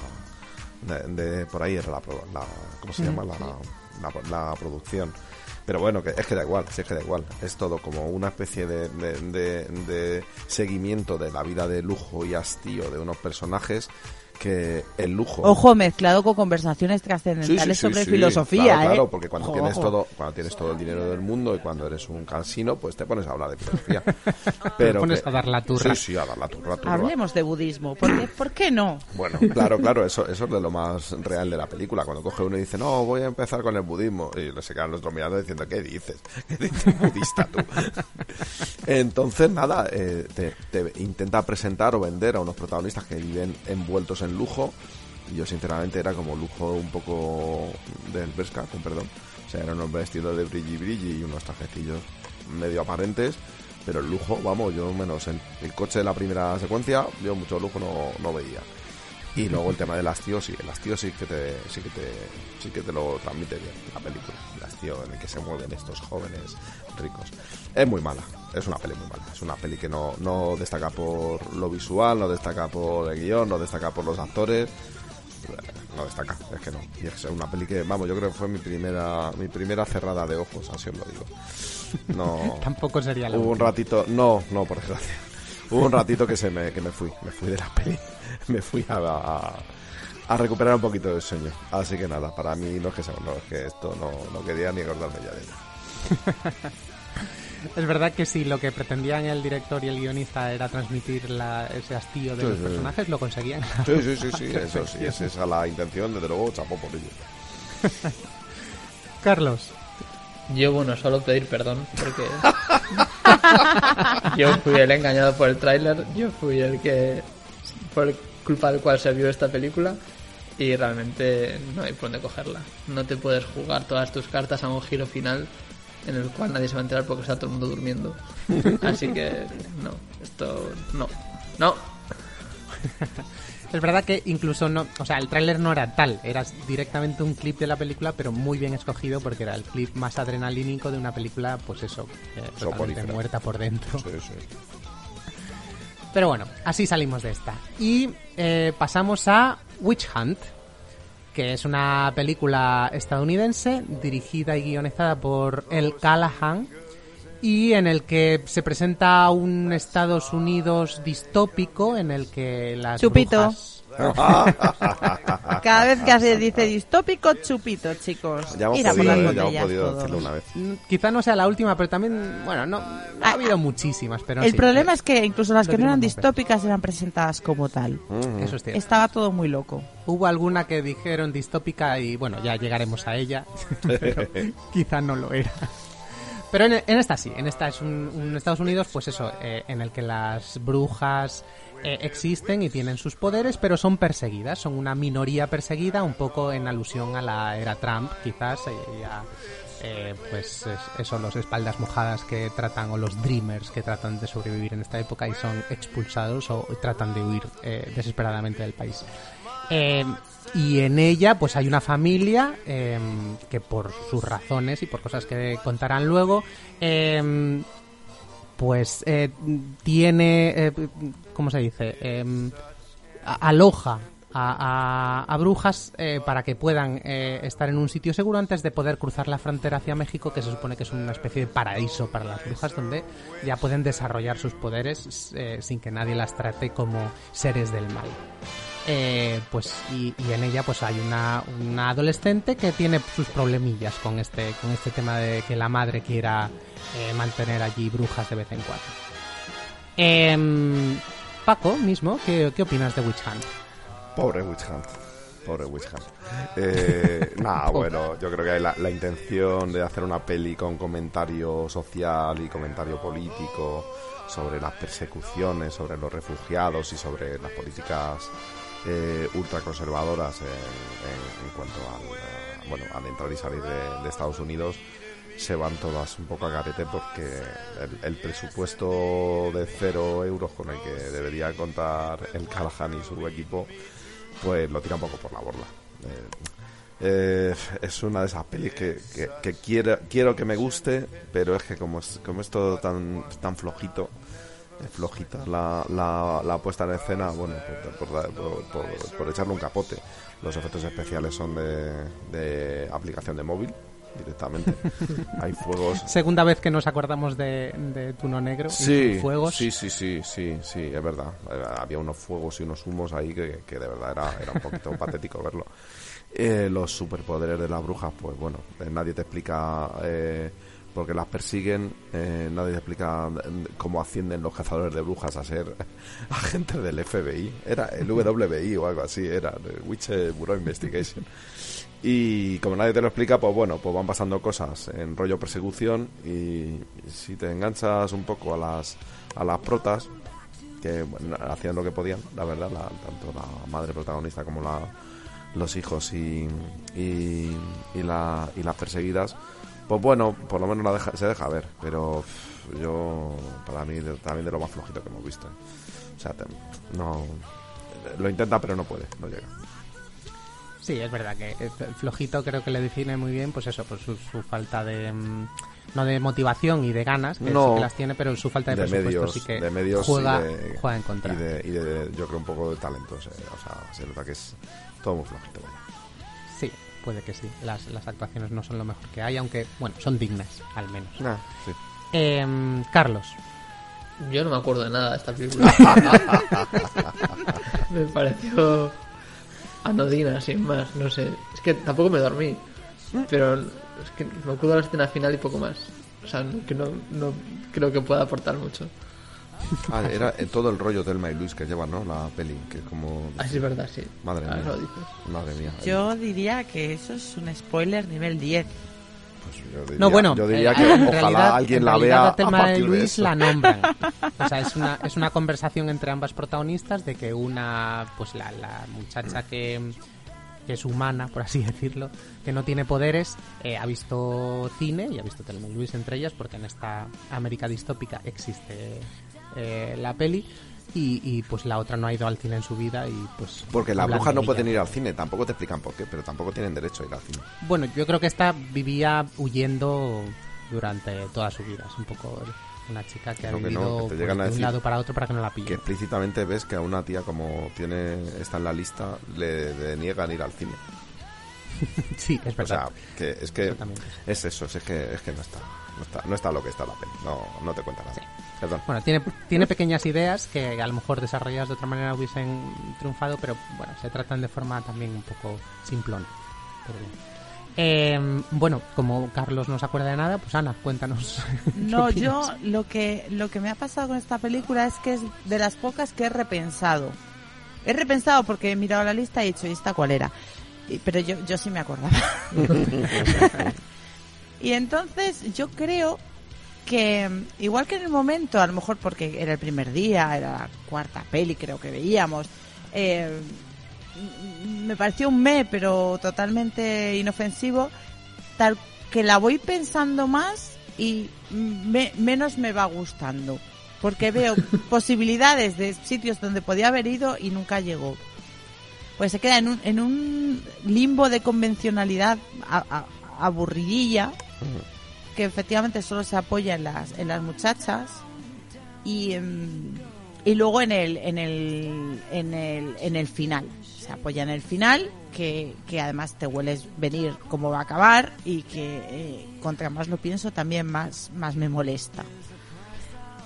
De, de- por ahí era la, la- ¿cómo se Mm, llama? La, la, la producción. Pero bueno, que es que da igual, sí es que da igual. Es todo como una especie de, de, de- de seguimiento de la vida de lujo y hastío de unos personajes que el lujo... Ojo, mezclado con conversaciones trascendentales sobre filosofía, claro, ¿eh? claro, porque cuando Ojo, tienes ojo. todo, cuando tienes todo el dinero del mundo y cuando eres un cansino, pues te pones a hablar de filosofía. (laughs) Pero pones que- a dar la turra. Sí, sí, a dar la turra, turra. Hablemos de budismo. ¿Por qué, ¿Por qué no? Bueno, claro, claro, eso, eso es de lo más real de la película. Cuando coge uno y dice, no, voy a empezar con el budismo. Y le se quedan los otros mirando diciendo, ¿qué dices? (laughs) ¿Qué dices budista tú? (laughs) Entonces, nada, eh, te, te intenta presentar o vender a unos protagonistas que viven envueltos en lujo. Yo, sinceramente, era como lujo un poco del Berska, con perdón. O sea, eran unos vestidos de brilli brilli y unos trajecillos medio aparentes. Pero el lujo, vamos, yo menos el, el coche de la primera secuencia, yo mucho lujo no, no veía. Y luego el tema del hastío, sí, el hastío sí que te, sí que te, sí que te lo transmite bien la película. El hastío en el que se mueven estos jóvenes ricos. Es muy mala, es una peli muy mala. Es una peli que no, no destaca por lo visual, no destaca por el guion, no destaca por los actores. No destaca, es que no. Y es una peli que, vamos, yo creo que fue mi primera, mi primera cerrada de ojos, así os lo digo. No. (laughs) Tampoco sería la Hubo un ratito, no, no, por desgracia. Hubo un ratito que se me, que me fui, me fui de la peli, (laughs) me fui a, a, a recuperar un poquito del sueño. Así que nada, para mí no es que sea, no, es que esto no, no quería ni acordarme ya de ello. (laughs) Es verdad que si lo que pretendían el director y el guionista era transmitir la- ese hastío de Sí, los sí. personajes, lo conseguían. Sí, sí, sí, sí, (laughs) eso sí, es esa la intención, desde luego, chapó por ello. Carlos. Yo, bueno, solo pedir perdón, porque yo fui el engañado por el tráiler, yo fui el que, por culpa del cual se vio esta película. y realmente no hay por dónde cogerla. No te puedes jugar todas tus cartas a un giro final en el cual nadie se va a enterar porque está todo el mundo durmiendo. (laughs) Así que no, esto no, no. Es verdad que incluso no, o sea, el tráiler no era tal, era directamente un clip de la película, pero muy bien escogido porque era el clip más adrenalínico de una película, pues eso, eh, totalmente muerta por dentro. Sí, sí. Pero bueno, así salimos de esta. Y eh, pasamos a Witch Hunt, que es una película estadounidense dirigida y guionizada por El Callahan y en el que se presenta un Estados Unidos distópico en el que las Chupito. brujas- Cada vez que se dice distópico, chupito, chicos. Ya hemos Ir a por podido, las ya botellas podido todos. decirlo una vez. Mm, Quizá no sea la última, pero también, bueno, no, ha habido muchísimas, pero El sí. problema es que incluso las Lo que no eran tenemos distópicas eran presentadas como tal. Eso es cierto. Estaba todo muy loco. Hubo alguna que dijeron distópica y bueno, ya llegaremos a ella, (laughs) pero (laughs) quizá no lo era. Pero en, en esta sí, en esta es un, un Estados Unidos, pues eso, eh, en el que las brujas eh, existen y tienen sus poderes, pero son perseguidas, son una minoría perseguida, un poco en alusión a la era Trump, quizás, eh, y a, eh, pues es- eso, los espaldas mojadas que tratan, o los dreamers que tratan de sobrevivir en esta época y son expulsados o tratan de huir eh, desesperadamente del país. Y en ella, pues hay una familia eh, que por sus razones y por cosas que contarán luego, eh, pues tiene, ¿cómo se dice? Eh, a- aloja a, brujas eh, para que puedan eh, estar en un sitio seguro antes de poder cruzar la frontera hacia México, que se supone que es una especie de paraíso para las brujas, donde ya pueden desarrollar sus poderes eh, sin que nadie las trate como seres del mal. Eh, pues y, en ella pues hay una, una adolescente que tiene sus problemillas con este con este tema de que la madre quiera eh, mantener allí brujas de vez en cuando. Em, Paco mismo, ¿qué, qué opinas de Witch Hunt? Pobre Witch Hunt. Pobre Witch Hunt. (laughs) Eh, nada, bueno, yo creo que hay la, la intención de hacer una peli con comentario social y comentario político sobre las persecuciones, sobre los refugiados y sobre las políticas eh, ultraconservadoras en, en- en cuanto al, eh, bueno, al entrar y salir de, de Estados Unidos se van todas un poco a garete porque el, el presupuesto de cero euros con el que debería contar el Callahan y su equipo pues lo tira un poco por la borda. Eh, eh, es una de esas pelis que, quiero, quiero que me guste, pero es que como es, como es todo tan, tan flojito, es flojita la, la, la puesta en escena, bueno, por, por, por- por- echarle un capote. Los efectos especiales son de aplicación de móvil directamente. Hay fuegos (laughs) Segunda vez que nos acordamos de, de Tuno Negro y Sí, sus fuegos. sí, sí, sí, sí, sí, es verdad. Había unos fuegos y unos humos ahí que, que de verdad era, era un poquito (laughs) patético verlo. Eh, los superpoderes de las brujas, pues bueno, eh, nadie te explica eh, por qué las persiguen, eh, nadie te explica eh, cómo ascienden los cazadores de brujas a ser (laughs) agentes del FBI. Era el WBI o algo así, era el Witch Bureau Investigation. Y como nadie te lo explica, pues bueno, pues van pasando cosas en rollo persecución y si te enganchas un poco a las a las protas que bueno, hacían lo que podían, la verdad, la- tanto la madre protagonista como la, los hijos y, y, y la, y las perseguidas, pues bueno, por lo menos la deja- se deja ver, pero yo, para mí, también de lo más flojito que hemos visto. O sea, no, lo intenta pero no puede, no llega. Sí, es verdad que eh, flojito creo que le define muy bien, pues eso, pues su, su falta de mm, no de motivación y de ganas, que No. sí que las tiene, pero su falta de, presupuesto medios, sí que de medios juega, y de, juega en contra. Y de, y de- yo creo un poco de talento, o sea, o sea, se nota que es todo muy flojito. vaya. Sí, puede que sí. Las, las actuaciones no son lo mejor que hay, aunque, bueno, son dignas, al menos. Ah, sí. Em, Carlos. Yo no me acuerdo de nada de esta película. (laughs) (laughs) me pareció anodina, sin más, no sé. Es que tampoco me dormí. Pero es que me acuerdo de la escena final y poco más. O sea, no- que no, no creo que pueda aportar mucho. Ah, era eh, todo el rollo del y Luis que lleva, ¿no? La peli, que es como... Ah, sí, es verdad, sí. Madre Ahora mía. lo dices. Madre mía. Yo diría que eso es un spoiler nivel 10. Pues yo diría, No, bueno, yo diría eh, que ojalá realidad- alguien en la vea a tema de Luis eso. la nombran. (laughs) O sea, es una, es una conversación entre ambas protagonistas de que una, pues la, la muchacha que, que es humana, por así decirlo, que no tiene poderes, eh, ha visto cine y ha visto Thelma y Luis entre ellas, porque en esta América distópica existe eh, la peli. Y, y, pues la otra no ha ido al cine en su vida y pues Porque las brujas no pueden ir al cine, tampoco te explican por qué, pero tampoco tienen derecho a ir al cine. Bueno, yo creo que esta vivía huyendo durante toda su vida. Es un poco una chica que ha que no, vivido que te pues, de un lado para otro para que no la Que pillen. explícitamente ves que a una tía como tiene está en la lista le deniegan ir al cine. (laughs) sí, es verdad. O sea, que es que es eso, es que es que no está, no está, no está lo que está la peli, no, no te cuenta nada. Perdón. Bueno, tiene, tiene pequeñas ideas que a lo mejor desarrolladas de otra manera hubiesen triunfado, pero bueno, se tratan de forma también un poco simplona. Pero bien. Eh, bueno, como Carlos no se acuerda de nada, pues Ana, cuéntanos. (laughs) ¿qué No, yo lo que, lo que me ha pasado con esta película es que es de las pocas que he repensado. He repensado porque he mirado la lista y he dicho, ¿y esta cuál era? Y- Pero yo, yo sí me acordaba. (laughs) (laughs) y entonces yo creo que, igual que en el momento, a lo mejor porque era el primer día, era la cuarta peli creo que veíamos, eh, me pareció un me, pero totalmente inofensivo, tal que la voy pensando más y me- menos me va gustando. Porque veo (laughs) posibilidades de sitios donde podía haber ido y nunca llegó. Pues se queda en un, en un limbo de convencionalidad a- a- aburridilla que efectivamente solo se apoya en las, en las muchachas y, em, y luego en el, en el, en el, en el final. Se apoya en el final, que, que además te hueles venir cómo va a acabar y que eh, contra más lo pienso también más, más me molesta.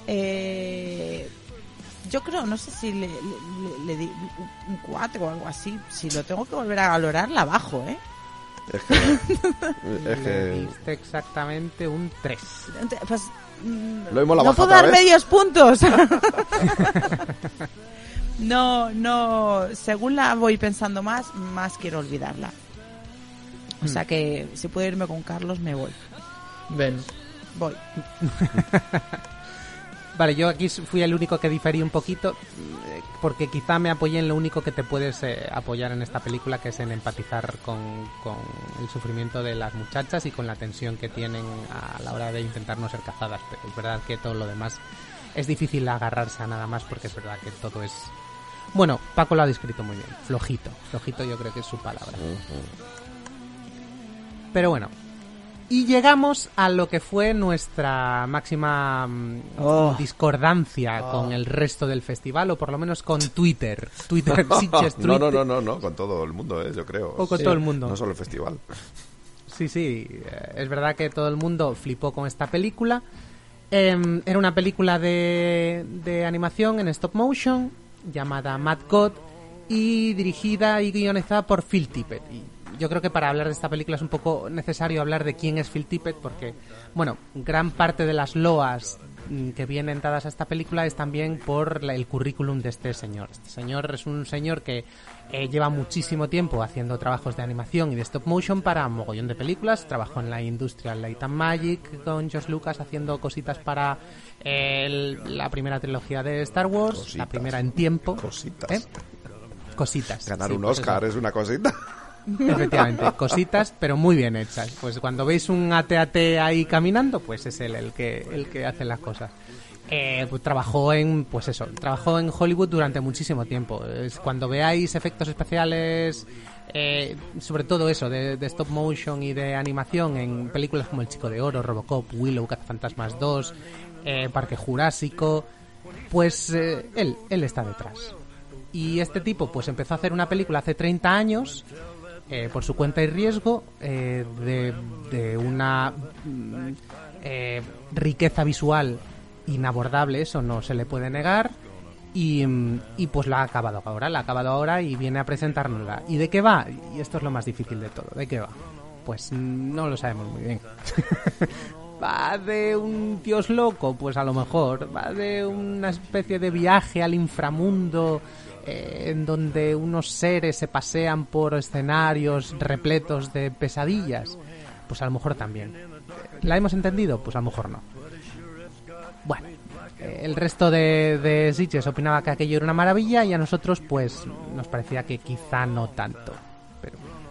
Eh, yo creo, no sé si le, le- le- le di un 4 o algo así. Si lo tengo que volver a valorar, la bajo, ¿eh? Es que, (laughs) es Le que diste exactamente un 3. Pues, mm, Lo mismo la no puedo dar vez. medios puntos. (laughs) (laughs) no, no. Según la voy pensando más, más quiero olvidarla. O sea que si puedo irme con Carlos, me voy. Ven. Voy. Vale, yo aquí fui el único que diferí un poquito, eh, porque quizá me apoyé en lo único que te puedes eh, apoyar en esta película, que es en empatizar con, con el sufrimiento de las muchachas y con la tensión que tienen a la hora de intentar no ser cazadas. Pero es verdad que todo lo demás es difícil agarrarse a nada más, porque es verdad que todo es... Bueno, Paco lo ha descrito muy bien, flojito. Flojito yo creo que es su palabra. Pero bueno. Y llegamos a lo que fue nuestra máxima mm, Oh. discordancia con el resto del festival, o por lo menos con Twitter. Twitter, (laughs) Sitges, no, no, no, no, no, con todo el mundo, eh, yo creo. O con todo el mundo. No solo el festival. Sí, sí, eh, es verdad que todo el mundo flipó con esta película. Em, era una película de, de animación en stop motion llamada Mad God y dirigida y guionizada por Phil Tippett. Y yo creo que para hablar de esta película es un poco necesario hablar de quién es Phil Tippett porque, bueno, gran parte de las loas mm, que vienen dadas a esta película es también por la- el currículum de este señor. Este señor es un señor que eh, lleva muchísimo tiempo haciendo trabajos de animación y de stop motion para mogollón de películas. Trabajó en la Industrial Light and Magic con Josh Lucas haciendo cositas para eh, el- la primera trilogía de Star Wars, la primera en tiempo. Cositas. ¿eh? Cositas. Ganar sí, un pues Oscar es una cosita. (laughs) (laughs) Efectivamente, cositas, pero muy bien hechas. Pues cuando veis un AT-AT ahí caminando, pues es él el que, el que hace las cosas. Eh, pues trabajó en, pues eso, trabajó en Hollywood durante muchísimo tiempo. Cuando veáis efectos especiales, eh, sobre todo eso, de, de stop motion y de animación en películas como El Chico de Oro, Robocop, Willow, Cazafantasmas 2, eh, Parque Jurásico, pues eh, él, él está detrás. Y este tipo pues empezó a hacer una película hace 30 años eh, por su cuenta y riesgo eh, de, una mm, eh, riqueza visual inabordable, eso no se le puede negar. Y, mm, y pues la ha acabado ahora, la ha acabado ahora y viene a presentárnosla. ¿Y de qué va? Y esto es lo más difícil de todo. ¿De qué va? Pues mm, no lo sabemos muy bien. (laughs) ¿Va de un dios loco? Pues a lo mejor. ¿Va de una especie de viaje al inframundo en donde unos seres se pasean por escenarios repletos de pesadillas? Pues a lo mejor también. ¿La hemos entendido? Pues a lo mejor no. Bueno, eh, el resto de, de Sitges opinaba que aquello era una maravilla y a nosotros pues nos parecía que quizá no tanto.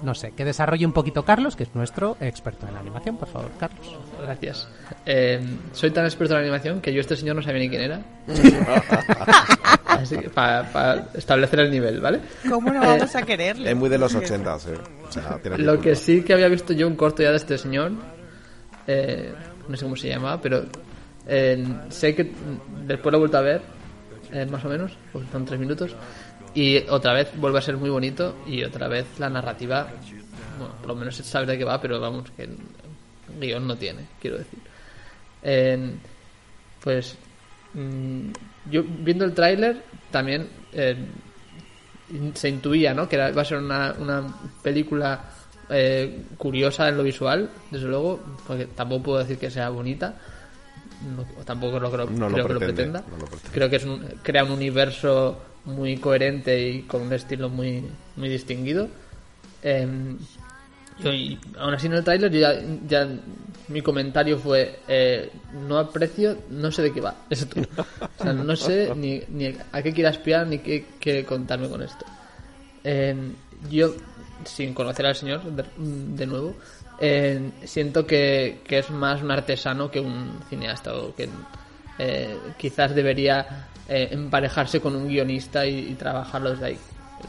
No sé, que desarrolle un poquito Carlos, que es nuestro experto en animación, por favor, Carlos. Gracias. Eh, soy tan experto en animación que yo este señor no sabía ni quién era. (laughs) Así que para establecer el nivel, ¿vale? ¿Cómo no Eh, vamos a quererle? Es muy de los 80, sí. O sea, tiene Lo que sí que había visto yo un corto ya de este señor, eh, no sé cómo se llamaba, pero eh, sé que después lo he vuelto a ver, eh, más o menos, porque son tres minutos, y otra vez vuelve a ser muy bonito y otra vez la narrativa, bueno, por lo menos sabe de qué va, pero vamos, que guion no tiene, quiero decir. Eh, pues mm, yo viendo el tráiler también eh, se intuía, ¿no? Que era, va a ser una, una película eh, curiosa en lo visual, desde luego, porque tampoco puedo decir que sea bonita, no- tampoco lo creo, No lo creo que lo pretenda. no lo pretende. Creo que es un- crea un universo muy coherente y con un estilo muy, muy distinguido. Em, yo- y aún así en el tráiler ya, ya mi comentario fue eh, no aprecio, no sé de qué va. Eso todo. O sea, no sé ni, ni a qué quiere aspirar ni qué quiere contarme con esto. Eh, yo, sin conocer al señor de, de nuevo, eh, siento que, que es más un artesano que un cineasta o que eh, quizás debería eh, emparejarse con un guionista y, y trabajarlo desde ahí.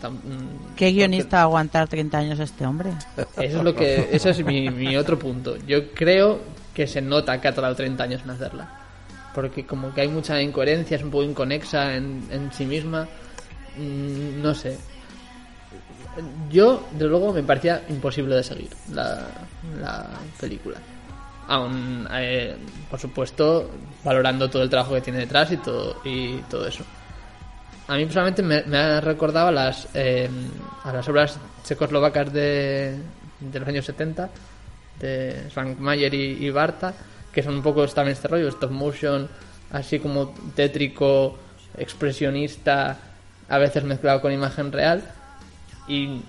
Mm, ¿Qué guionista va a aguantar 30 años este hombre? eso es lo que, ese es mi, mi otro punto. Yo creo que se nota que ha tardado 30 años en hacerla. Porque como que hay mucha incoherencia, es un poco inconexa en, en sí misma. Mm, No sé. Yo, de luego, me parecía imposible de seguir la, la película. Aún, eh, por supuesto, valorando todo el trabajo que tiene detrás y todo, y todo eso. A mí personalmente me, me ha recordado a las, eh, a las obras checoslovacas de, de los años 70, de Frank Mayer y, y Barta, que son un poco también este rollo, stop motion, así como tétrico, expresionista, a veces mezclado con imagen real. Y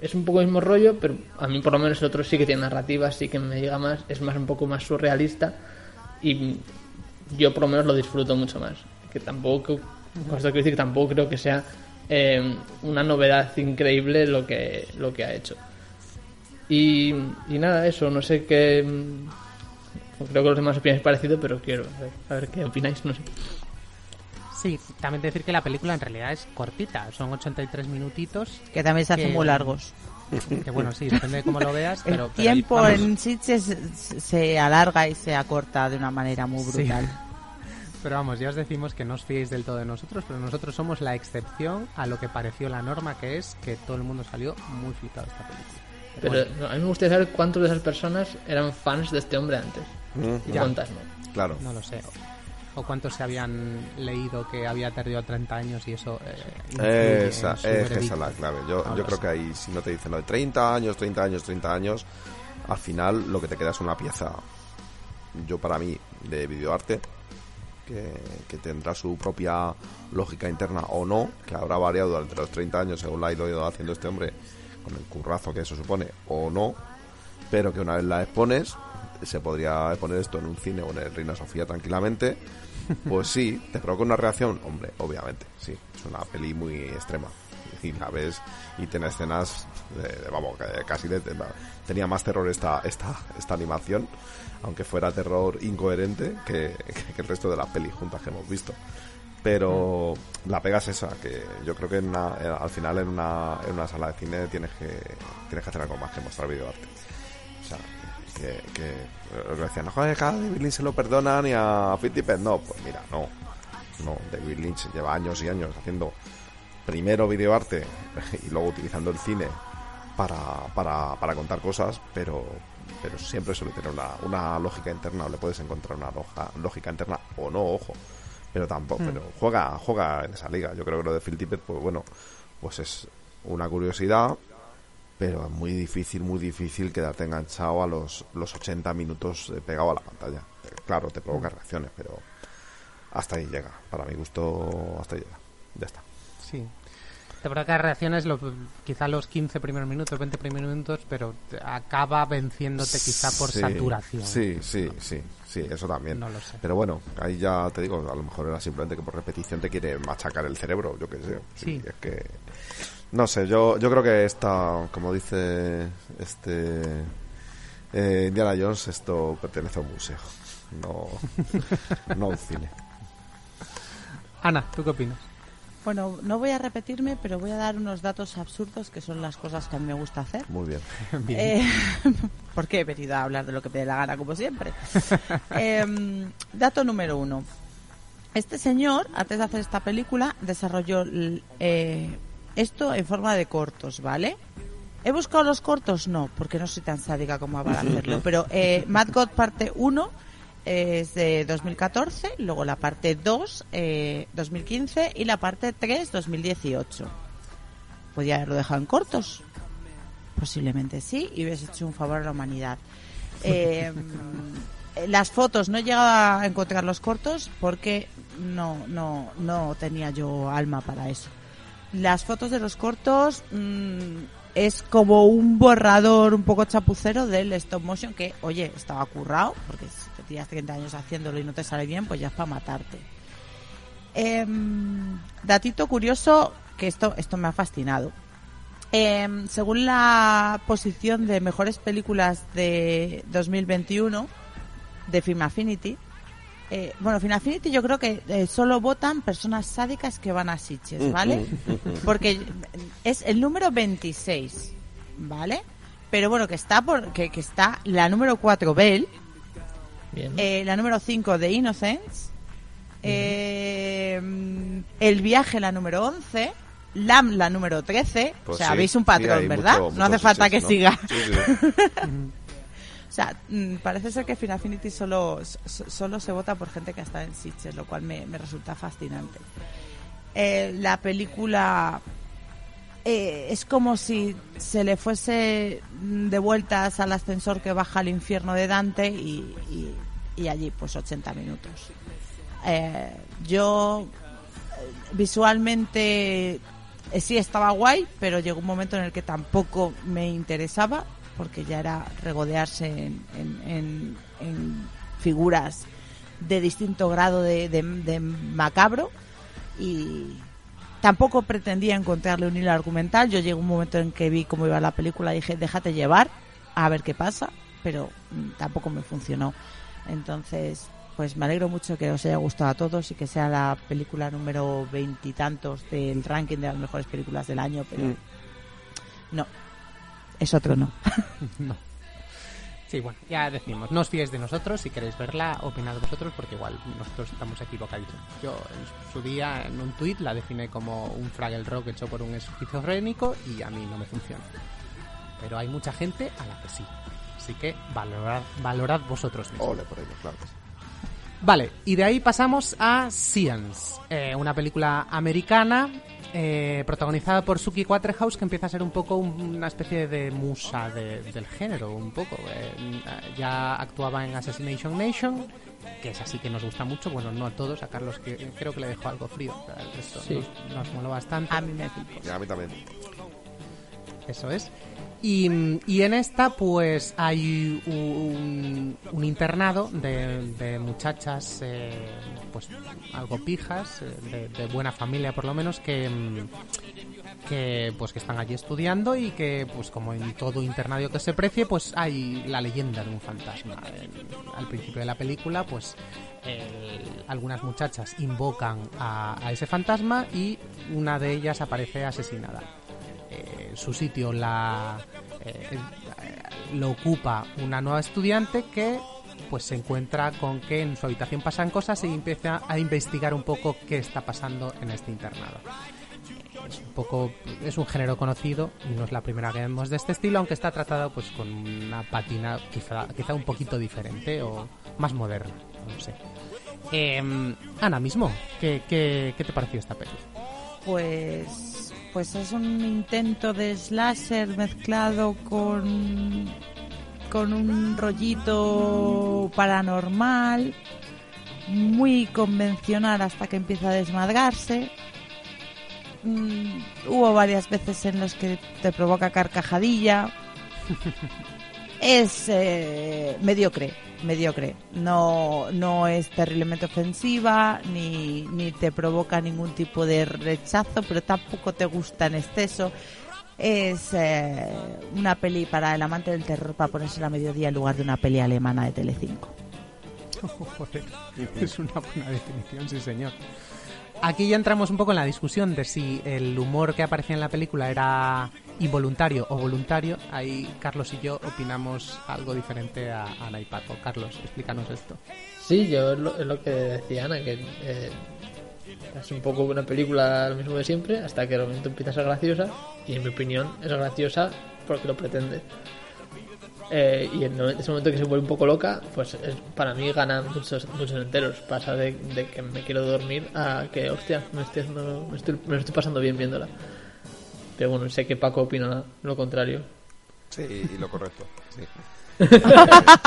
es un poco el mismo rollo, pero a mí por lo menos el otro sí que tiene narrativa, sí que me llega más, es más un poco más surrealista y yo por lo menos lo disfruto mucho más. Que tampoco, quiero decir que tampoco creo que sea eh, una novedad increíble lo que, lo que ha hecho. Y, y nada, eso, no sé qué... Creo que los demás opináis parecido, pero quiero ver, a ver qué opináis, no sé. Sí, también decir que la película en realidad es cortita, son 83 minutitos. Que también se hacen muy largos. Que bueno, sí, depende de cómo lo veas, pero... (laughs) el pero tiempo en Sitges se, se alarga y se acorta de una manera muy Sí. brutal. (laughs) Pero vamos, ya os decimos que no os fiéis del todo de nosotros, pero nosotros somos la excepción a lo que pareció la norma, que es que todo el mundo salió muy flipado de esta película. Pero Bueno, no, a mí me gustaría saber cuántos de esas personas eran fans de este hombre antes. Mm, y ya. cuántas no. Claro. No lo sé. O cuántos se habían leído que había perdido 30 años y eso... eh, Esa, es esa la clave. Yo, yo creo que ahí, si no te dicen lo de 30 años, 30 años, 30 años, al final lo que te queda es una pieza, yo para mí, de videoarte, que, que tendrá su propia lógica interna o no, que habrá variado durante los 30 años según la ha ido haciendo este hombre, con el currazo que eso supone, o no, pero que una vez la expones, se podría exponer esto en un cine o en el Reina Sofía tranquilamente, pues sí, te provoca una reacción, hombre, obviamente, sí, es una peli muy extrema. Y la ves y tiene escenas, de, vamos, casi de- de- tenía más terror esta, esta, esta animación, aunque fuera terror incoherente que, que el resto de las pelis juntas que hemos visto. Pero la pega es esa, que yo creo que en una- eh, al final en una, en una sala de cine tienes que, tienes que hacer algo más que mostrar videoarte. Que, que lo que decían, no joder, que a David Lynch se lo perdonan y a Fittipaldi no, pues mira, no. No, David Lynch lleva años y años haciendo primero videoarte (laughs) y luego utilizando el cine para, para, para contar cosas, pero, pero siempre suele tener una, una lógica interna, o le puedes encontrar una loja- lógica interna o no, ojo. Pero tampoco, Hmm. pero juega, juega en esa liga. Yo creo que lo de Phil Tippett, pues bueno, pues es una curiosidad, pero es muy difícil, muy difícil quedarte enganchado a los, los 80 minutos eh, pegado a la pantalla. Eh, Claro, te provoca reacciones, pero hasta ahí llega. Para mi gusto, hasta ahí llega. Ya está. Sí. Te provoca reacciones lo, quizá los 15 primeros minutos, 20 primeros minutos, pero acaba venciéndote quizá por Sí, saturación. Sí, sí, sí, sí, eso también. No lo sé. Pero bueno, ahí ya te digo, a lo mejor era simplemente que por repetición te quiere machacar el cerebro, yo qué sé. Sí. es que No sé, yo, yo creo que esta, como dice este eh, Indiana Jones, esto pertenece a un museo, no, no a un cine. Ana, ¿tú qué opinas? Bueno, no voy a repetirme, pero voy a dar unos datos absurdos que son las cosas que a mí me gusta hacer. Muy bien. (laughs) Bien. Eh, (laughs) porque he venido a hablar de lo que me dé la gana, como siempre. (laughs) Em, dato número uno. Este señor, antes de hacer esta película, desarrolló eh, esto en forma de cortos, ¿vale? ¿He buscado los cortos? No, porque no soy tan sádica como para hacerlo. Pero eh, Mad God parte 1 es de 2014, luego la parte 2, eh, 2015 y la parte 3, 2018. Podría haberlo dejado en cortos. Posiblemente sí, y hubiese hecho un favor a la humanidad. (laughs) Eh, las fotos, no he llegado a encontrar los cortos porque no, no, no tenía yo alma para eso. Las fotos de los cortos mm, es como un borrador un poco chapucero del stop motion que, oye, estaba currado, porque si te tiras 30 años haciéndolo y no te sale bien, pues ya es para matarte. Em, datito curioso, que esto, esto me ha fascinado. Em, según la posición de mejores películas de 2021 de Film Affinity, eh, bueno, Film Affinity yo creo que eh, solo votan personas sádicas que van a Sitges, ¿vale? Porque es el número 26, ¿vale? Pero bueno, que está por, que, que está la número 4 Bell, Bien. eh, la número 5 de Innocence, eh, el viaje la número 11, Lam la número 13, Pues o sea, sí, veis un patrón, ¿verdad? mucho- no hace falta que ¿no? siga. Sí, sí. (laughs) O sea, mm, parece ser que Final Affinity solo, so- solo se vota por gente que está en Sitges, lo cual me, me resulta fascinante. Eh, la película eh, es como si se le fuese mm, de vueltas al ascensor que baja al infierno de Dante y, y- allí pues 80 minutos. Eh, yo eh, visualmente sí estaba guay, pero llegó un momento en el que tampoco me interesaba porque ya era regodearse en, en- en- en figuras de distinto grado de, de- de macabro y tampoco pretendía encontrarle un hilo argumental. Yo llegué a un momento en que vi cómo iba la película y dije, déjate llevar, a ver qué pasa, pero mm, tampoco me funcionó. Entonces, pues me alegro mucho que os haya gustado a todos y que sea la película número veintitantos del ranking de las mejores películas del año, pero Mm. no, es otro no. (laughs) no. Sí, bueno, ya decimos, no os fiéis de nosotros, si queréis verla, opinad vosotros, porque igual nosotros estamos equivocados. Yo en su día, en un tuit, la definé como un Fraggle Rock hecho por un esquizofrénico y a mí no me funciona. Pero hay mucha gente a la que sí. Así que valorad, valorad vosotros mismos. Ole por ello, claro. Vale, y de ahí pasamos a Science, eh, una película americana eh, protagonizada por Suki Waterhouse que empieza a ser un poco un- una especie de musa de- del género, un poco. Eh, ya actuaba en Assassination Nation, que es así que nos gusta mucho, bueno, no a todos, a Carlos que creo que le dejó algo frío, pero el resto Sí. nos, nos moló bastante. A mí me flipó. Y a mí también. Eso es. Y, en esta, pues hay un, un internado de, muchachas, eh, pues algo pijas, eh, de, buena familia por lo menos, que, que pues que están allí estudiando y que, pues como en todo internado que se precie, pues hay la leyenda de un fantasma. Al principio de la película, pues el- algunas muchachas invocan a ese fantasma y una de ellas aparece asesinada eh, su sitio la eh, eh, lo ocupa una nueva estudiante que pues se encuentra con que en su habitación pasan cosas y empieza a investigar un poco qué está pasando en este internado. Es un poco es un género conocido y no es la primera que vemos de este estilo, aunque está tratado pues con una patina quizá quizá un poquito diferente o más moderna. Eh, Ana mismo, ¿qué, qué, qué te pareció esta peli? Pues, pues es un intento de slasher mezclado con, con un rollito paranormal, muy convencional hasta que empieza a desmadrarse. Mm, hubo varias veces en las que te provoca carcajadilla. (laughs) es eh, mediocre, mediocre. No, no es terriblemente ofensiva, ni, ni te provoca ningún tipo de rechazo, pero tampoco te gusta en exceso. Es eh, una peli para el amante del terror para ponerse a mediodía en lugar de una peli alemana de Telecinco. Joder, (laughs) es una buena definición, sí señor. Aquí ya entramos un poco en la discusión de si el humor que aparecía en la película era involuntario o voluntario. Ahí Carlos y yo opinamos algo diferente a Ana y. Carlos, explícanos esto. Sí, yo es lo, es lo que decía Ana, que eh, es un poco una película lo mismo de siempre, hasta que de momento empieza a ser graciosa, y en mi opinión es graciosa porque lo pretende. Eh, y en ese momento que se vuelve un poco loca, pues es- para mí gana muchos, muchos enteros. Pasa de, que me quiero dormir a que, hostia, me estoy, haciendo- me estoy, me estoy pasando bien viéndola. Pero bueno, sé que Paco opina lo contrario. Sí, y lo correcto, sí. (laughs)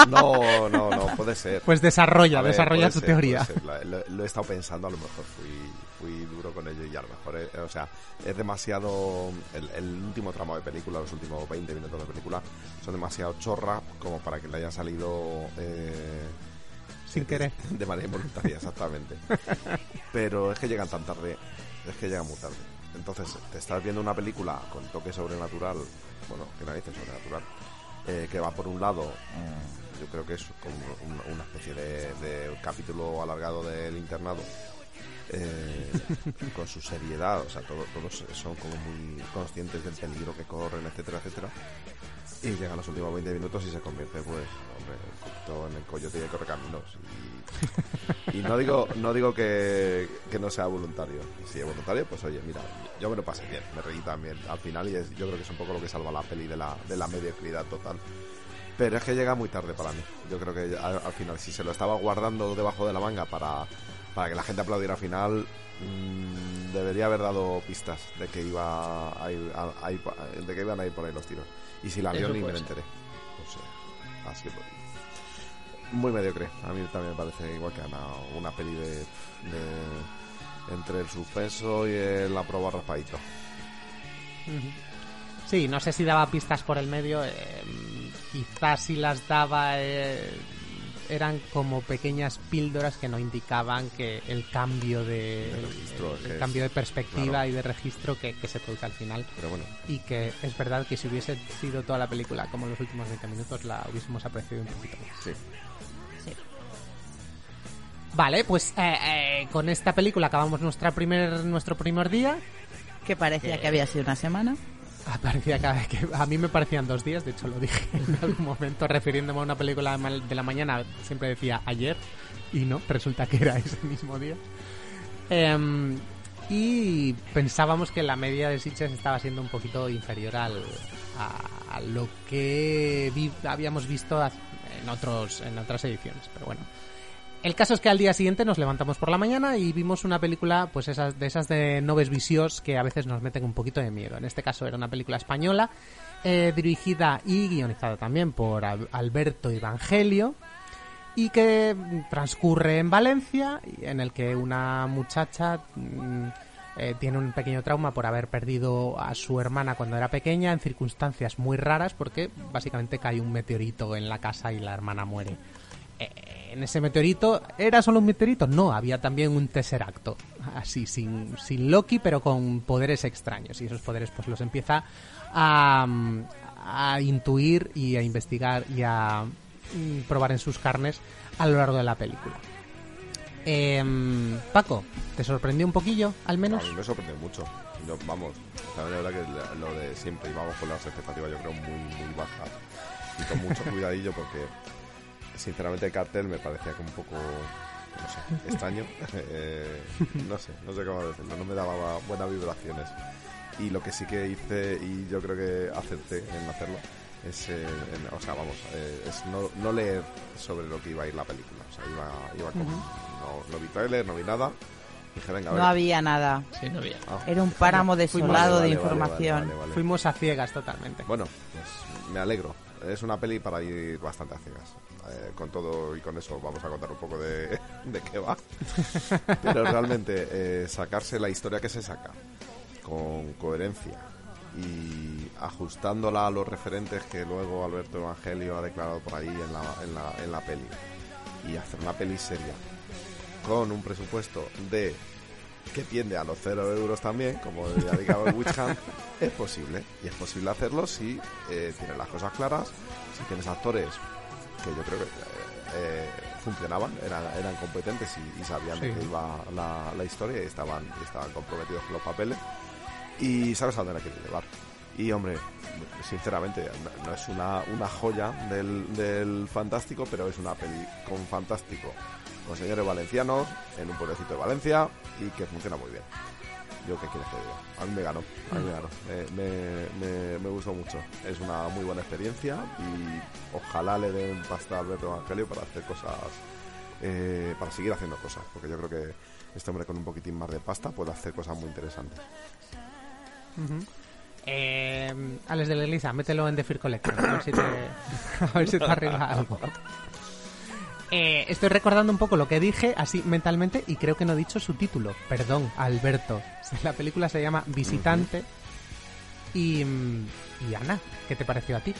no, no, no, puede ser. Pues desarrolla, ver, desarrolla tu ser, teoría. Lo, lo- lo he estado pensando, a lo mejor fui, fui duro con ello y a lo mejor, eh, o sea, es demasiado. El, el último tramo de película, los últimos 20 minutos de película, son demasiado chorra como para que le haya salido. eh, Sin querer. (laughs) De manera involuntaria, exactamente. (laughs) Pero es que llegan tan tarde, es que llegan muy tarde. Entonces, te estás viendo una película con toque sobrenatural, bueno, que dice sobrenatural, eh, que va por un lado, mm, yo creo que es como un- una especie de, capítulo alargado del internado, eh, (laughs) con su seriedad, o sea, todo- todos son como muy conscientes del peligro que corren, etcétera, etcétera. Y llegan los últimos 20 minutos y se convierte, pues, hombre, en el coyote de correcaminos. Y, (laughs) y no digo, no digo que, que no sea voluntario. Si es voluntario, pues oye, mira, yo me lo pasé bien, me reí también al final y es- yo creo que es un poco lo que salva la peli de la, de la mediocridad total. Pero es que llega muy tarde para mí. Yo creo que al, al final, si se lo estaba guardando debajo de la manga para, para que la gente aplaudiera al final, mm, debería haber dado pistas de que iba a ir, a- a ir de que iban a ir por ahí los tiros. Y si la vio ni me enteré. O sea, así pues. Muy mediocre. A mí también me parece igual que Ana, una peli de, de- entre el suspenso y el la prueba raspadito. Sí, no sé si daba pistas por el medio. eh, quizás si las daba eh, eran como pequeñas píldoras que no indicaban que el cambio de, De registro, el cambio de perspectiva claro. y de registro que, que se produce al final. Pero bueno. Y que es verdad que si hubiese sido toda la película como los últimos 20 minutos la hubiésemos apreciado un poquito más. Sí. Vale, pues eh, eh, con esta película acabamos nuestra primer, nuestro primer día. Que parecía que había sido una semana. Ah, parecía que, que a mí me parecían dos días, de hecho lo dije (laughs) en algún momento refiriéndome a una película de la mañana, siempre decía ayer y no, resulta que era (laughs) ese mismo día. Em, y pensábamos que la media de Sitges estaba siendo un poquito inferior al, a, a lo que vi- habíamos visto en otros en otras ediciones, pero bueno. El caso es que al día siguiente nos levantamos por la mañana y vimos una película, pues esas de esas de noves visios que a veces nos meten un poquito de miedo. En este caso era una película española, eh, dirigida y guionizada también por Al- Alberto Evangelio y que mm, transcurre en Valencia, en el que una muchacha mm, eh, tiene un pequeño trauma por haber perdido a su hermana cuando era pequeña en circunstancias muy raras porque básicamente cae un meteorito en la casa y la hermana muere. En ese meteorito, ¿era solo un meteorito? No, había también un tesseracto, así, sin, sin Loki, pero con poderes extraños. Y esos poderes pues los empieza a, a intuir y a investigar y a mm, probar en sus carnes a lo largo de la película. Em, Paco, ¿te sorprendió un poquillo, al menos? A mí me sorprendió mucho. Yo, vamos, la verdad que lo de siempre íbamos con las expectativas, yo creo, muy, muy bajas. Y con mucho (laughs) cuidadillo porque, sinceramente, el cartel me parecía como un poco, no sé, extraño. (laughs) Eh, no sé, no sé cómo decirlo, no me daba buenas vibraciones. Y lo que sí que hice, y yo creo que acerté en hacerlo, es, eh, en- o sea, vamos, eh, es no, no leer sobre lo que iba a ir la película. O sea, iba, iba con, no, no vi trailer, no vi nada. Dije, venga, a No había nada. Sí, no había. Ah. Era un páramo desolado Vale, de vale, vale, información. vale, vale. Fuimos a ciegas totalmente. Bueno, pues me alegro. Es una peli para ir bastante a ciegas. Eh, con todo y con eso vamos a contar un poco de, (laughs) de qué va. Pero realmente eh, sacarse la historia que se saca con coherencia y ajustándola a los referentes que luego Alberto Evangelio ha declarado por ahí en la, en la, en la peli y hacer una peli seria con un presupuesto de que tiende a los cero euros también, como digamos el Witch Hunt, es posible. Y es posible hacerlo si eh, tienes las cosas claras, si tienes actores que yo creo que eh, funcionaban, eran, eran competentes y, y sabían de Sí. qué iba la, la historia y estaban, y estaban comprometidos con los papeles y sabes a dónde la quieres llevar. Y hombre, sinceramente, no- no es una, una joya del, del fantástico, pero es una peli con fantástico, con señores valencianos, en un pueblecito de Valencia y que funciona muy bien. Yo qué quieres que diga. A mí me ganó, a mí me ganó. Me, me, me- gustó mucho. Es una muy buena experiencia y ojalá le den pasta a Alberto Evangelio para hacer cosas, eh, para seguir haciendo cosas, porque yo creo que este hombre con un poquitín más de pasta puede hacer cosas muy interesantes. Eh, Alex de la mételo en The Fear Collection. A ver si te, a ver si te arregla algo. Eh, estoy recordando un poco lo que dije así mentalmente y creo que no he dicho su título. Perdón, Alberto. (laughs) La película se llama Visitante. Y, mm, y Ana, ¿qué te pareció a ti?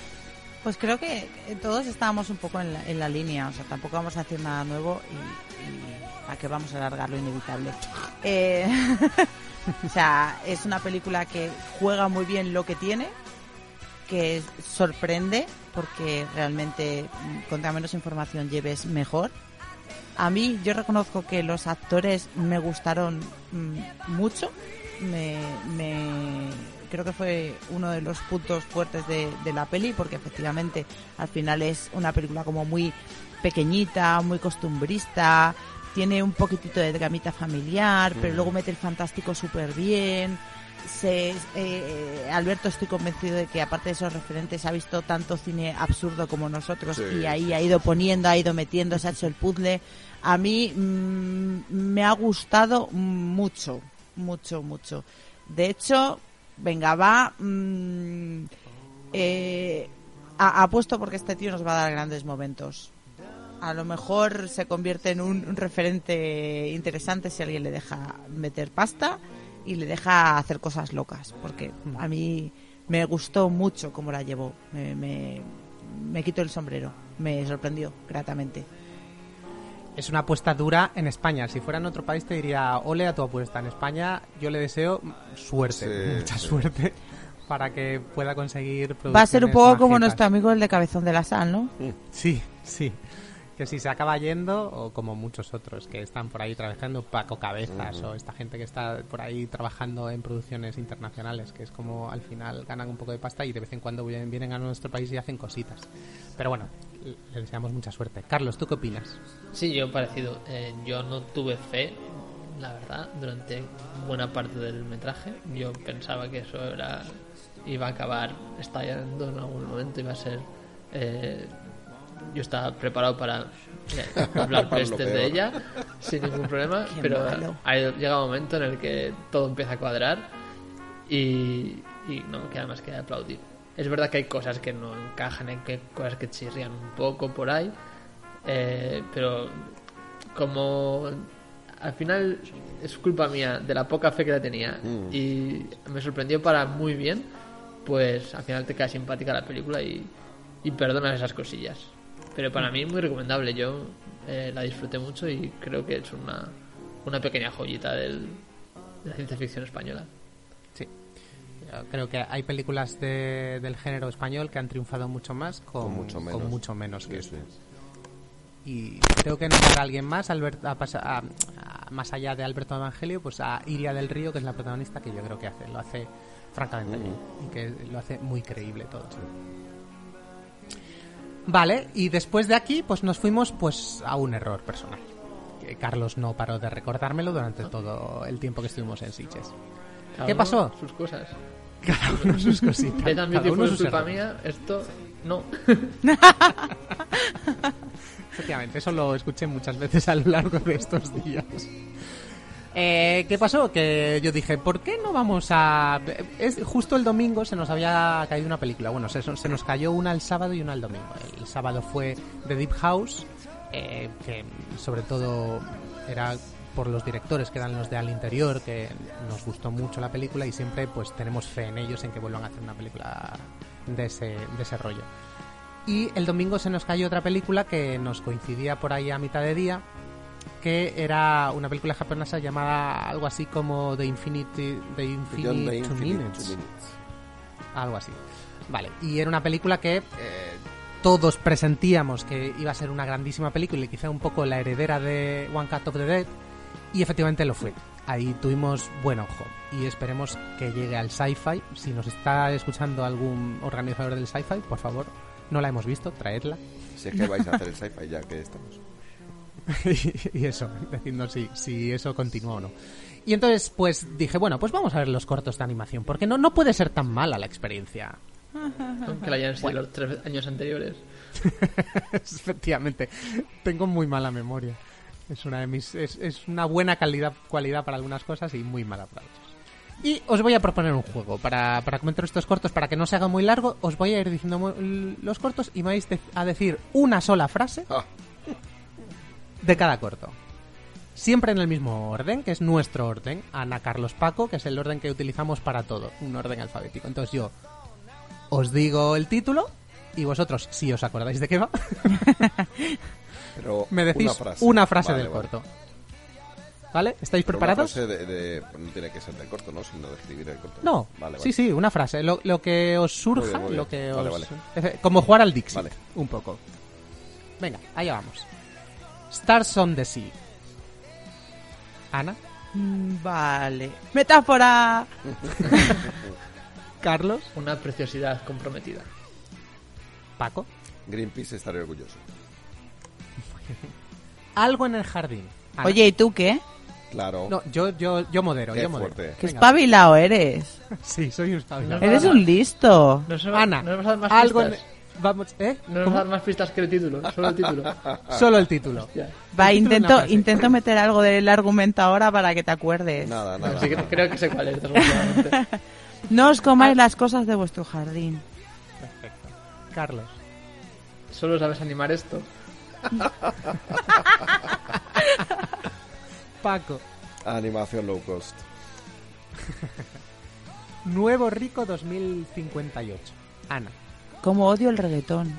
Pues creo que todos estábamos un poco en la, en la línea, o sea, tampoco vamos a decir nada nuevo y, y a qué vamos a alargar lo inevitable. Eh, (laughs) o sea, es una película que juega muy bien lo que tiene, que sorprende, porque realmente mm, contra menos información lleves mejor. A mí, yo reconozco que los actores me gustaron mm, mucho. Me, me- creo que fue uno de los puntos fuertes de, de la peli, porque efectivamente al final es una película como muy pequeñita, muy costumbrista, tiene un poquitito de dramita familiar, pero Mm. luego mete el fantástico súper bien. Se, eh, Alberto estoy convencido de que aparte de esos referentes ha visto tanto cine absurdo como nosotros Sí, y ahí ha ido poniendo, ha ido metiendo, se ha hecho el puzzle. A mí mm, me ha gustado mucho, mucho, mucho. De hecho, venga, va. mm, eh, apuesto porque este tío nos va a dar grandes momentos. A lo mejor se convierte en un, un referente interesante si alguien le deja meter pasta y le deja hacer cosas locas. Porque a mí me gustó mucho cómo la llevó. Me, me, me quito el sombrero. Me sorprendió gratamente. Es una apuesta dura en España. Si fuera en otro país te diría, ole a tu apuesta. En España yo le deseo suerte, Sí, mucha sí. suerte, para que pueda conseguir Va a ser un poco como nuestro amigo el de Cabezón de la Sal, ¿no? Sí, sí. Que si se acaba yendo, o como muchos otros que están por ahí trabajando, Paco Cabezas, o esta gente que está por ahí trabajando en producciones internacionales, que es como al final ganan un poco de pasta y de vez en cuando vienen, vienen a nuestro país y hacen cositas. Pero bueno, le deseamos mucha suerte. Carlos, ¿tú qué opinas? Sí, yo parecido. Eh, yo no tuve fe, la verdad, durante buena parte del metraje. Yo pensaba que eso era iba a acabar estallando en algún momento, iba a ser... eh, yo estaba preparado para eh, hablar (laughs) Lo pestes de ella sin ningún problema, Qué pero malo. ha llegado un momento en el que todo empieza a cuadrar y, y no me queda más que aplaudir. Es verdad que hay cosas que no encajan, hay que- cosas que chirrían un poco por ahí, eh, pero como al final es culpa mía de la poca fe que la tenía Mm. y me sorprendió para muy bien, pues al final te queda simpática la película y, y perdonas esas cosillas. Pero para mí muy recomendable, yo eh, la disfruté mucho y creo que es una, una pequeña joyita del, de la ciencia ficción española. Sí. Yo Creo que hay películas de- del género español que han triunfado mucho más con, Con mucho menos. con mucho menos que Sí. Y creo que nombrar a alguien más, Albert- a a- a- más allá de Alberto Evangelio, pues a Iria del Río, que es la protagonista, que yo creo que hace, lo hace francamente bien y que lo hace muy creíble todo. Vale, y después de aquí, pues nos fuimos pues a un error personal. Que Carlos no paró de recordármelo durante todo el tiempo que estuvimos en Sitges. Cada ¿Qué uno pasó? Sus cosas. Cada uno sus (laughs) cositas. He fue sus culpa mía, esto no. (laughs) Efectivamente, eso lo escuché muchas veces a lo largo de estos días. Eh, ¿Qué pasó? Que yo dije, ¿por qué no vamos a...? Es, justo el domingo se nos había caído una película. Bueno, se, se nos cayó una el sábado y una el domingo. El sábado fue The Deep House, eh, que sobre todo era por los directores que eran los de Al Interior, que nos gustó mucho la película y siempre pues tenemos fe en ellos en que vuelvan a hacer una película de ese, de ese rollo. Y el domingo se nos cayó otra película que nos coincidía por ahí a mitad de día, que era una película japonesa llamada algo así como The Infinity, The Infinite, Beyond the Two Infinite Minutes. Two Minutes. Algo así. Vale, y era una película que eh, todos presentíamos que iba a ser una grandísima película y quizá un poco la heredera de One Cut of the Dead, y efectivamente lo fue. Ahí tuvimos buen ojo y esperemos que llegue al sci-fi. Si nos está escuchando algún organizador del sci-fi, por favor, no la hemos visto, traedla. Si es que vais a hacer el (laughs) sci-fi ya que estamos. Y, (laughs) y eso, decidnos si, si eso continúa o no. Y entonces, pues dije, bueno, pues vamos a ver los cortos de animación, porque no, no puede ser tan mala la experiencia. Aunque la hayan sido los tres años anteriores. (laughs) Efectivamente, tengo muy mala memoria. Es una de mis, es, es una buena calidad, cualidad para algunas cosas y muy mala para otras. Y os voy a proponer un juego para, para comentar estos cortos, para que no se haga muy largo. Os voy a ir diciendo los cortos y me vais a decir una sola frase de cada corto. Siempre en el mismo orden, que es nuestro orden. Ana, Carlos, Paco, que es el orden que utilizamos para todo. Un orden alfabético. Entonces yo os digo el título y vosotros, si os acordáis de qué va, (laughs) Pero me decís una frase. Vale, del vale. corto. ¿Vale? ¿Estáis Pero una preparados? frase de, de- no tiene que ser de corto, ¿no? Sino de escribir el corto. No, Vale, sí, sí, una frase. Lo, lo que os surja, Muy bien, muy bien. lo que os... Como jugar al Dixie, Vale. un poco. Venga, allá vamos. Stars on the Sea. Ana, Mm, Vale. Metáfora. (laughs) Carlos, Una preciosidad comprometida. Paco. Greenpeace estaría orgulloso. (laughs) Algo en el jardín. Ana. Oye, ¿y tú qué? Claro. No, yo, yo, yo modero, Qué yo modero. fuerte. Qué espabilado eres. (laughs) Sí, soy un espabilado. Eres un listo. No se va- Ana, no nos vas a dar más algo en... Vamos, ¿eh? No nos dar más pistas que el título, solo el título. (laughs) Solo el título. Hostia. Va, El título intento, intento meter algo del argumento ahora para que te acuerdes. Nada, nada. Sí, creo, creo que sé cuál es. (laughs) No os comáis las cosas de vuestro jardín. Perfecto. Carlos. Solo sabes animar esto. (laughs) Paco. Animación low cost. Nuevo Rico 2058. Ana. Como odio el reggaetón.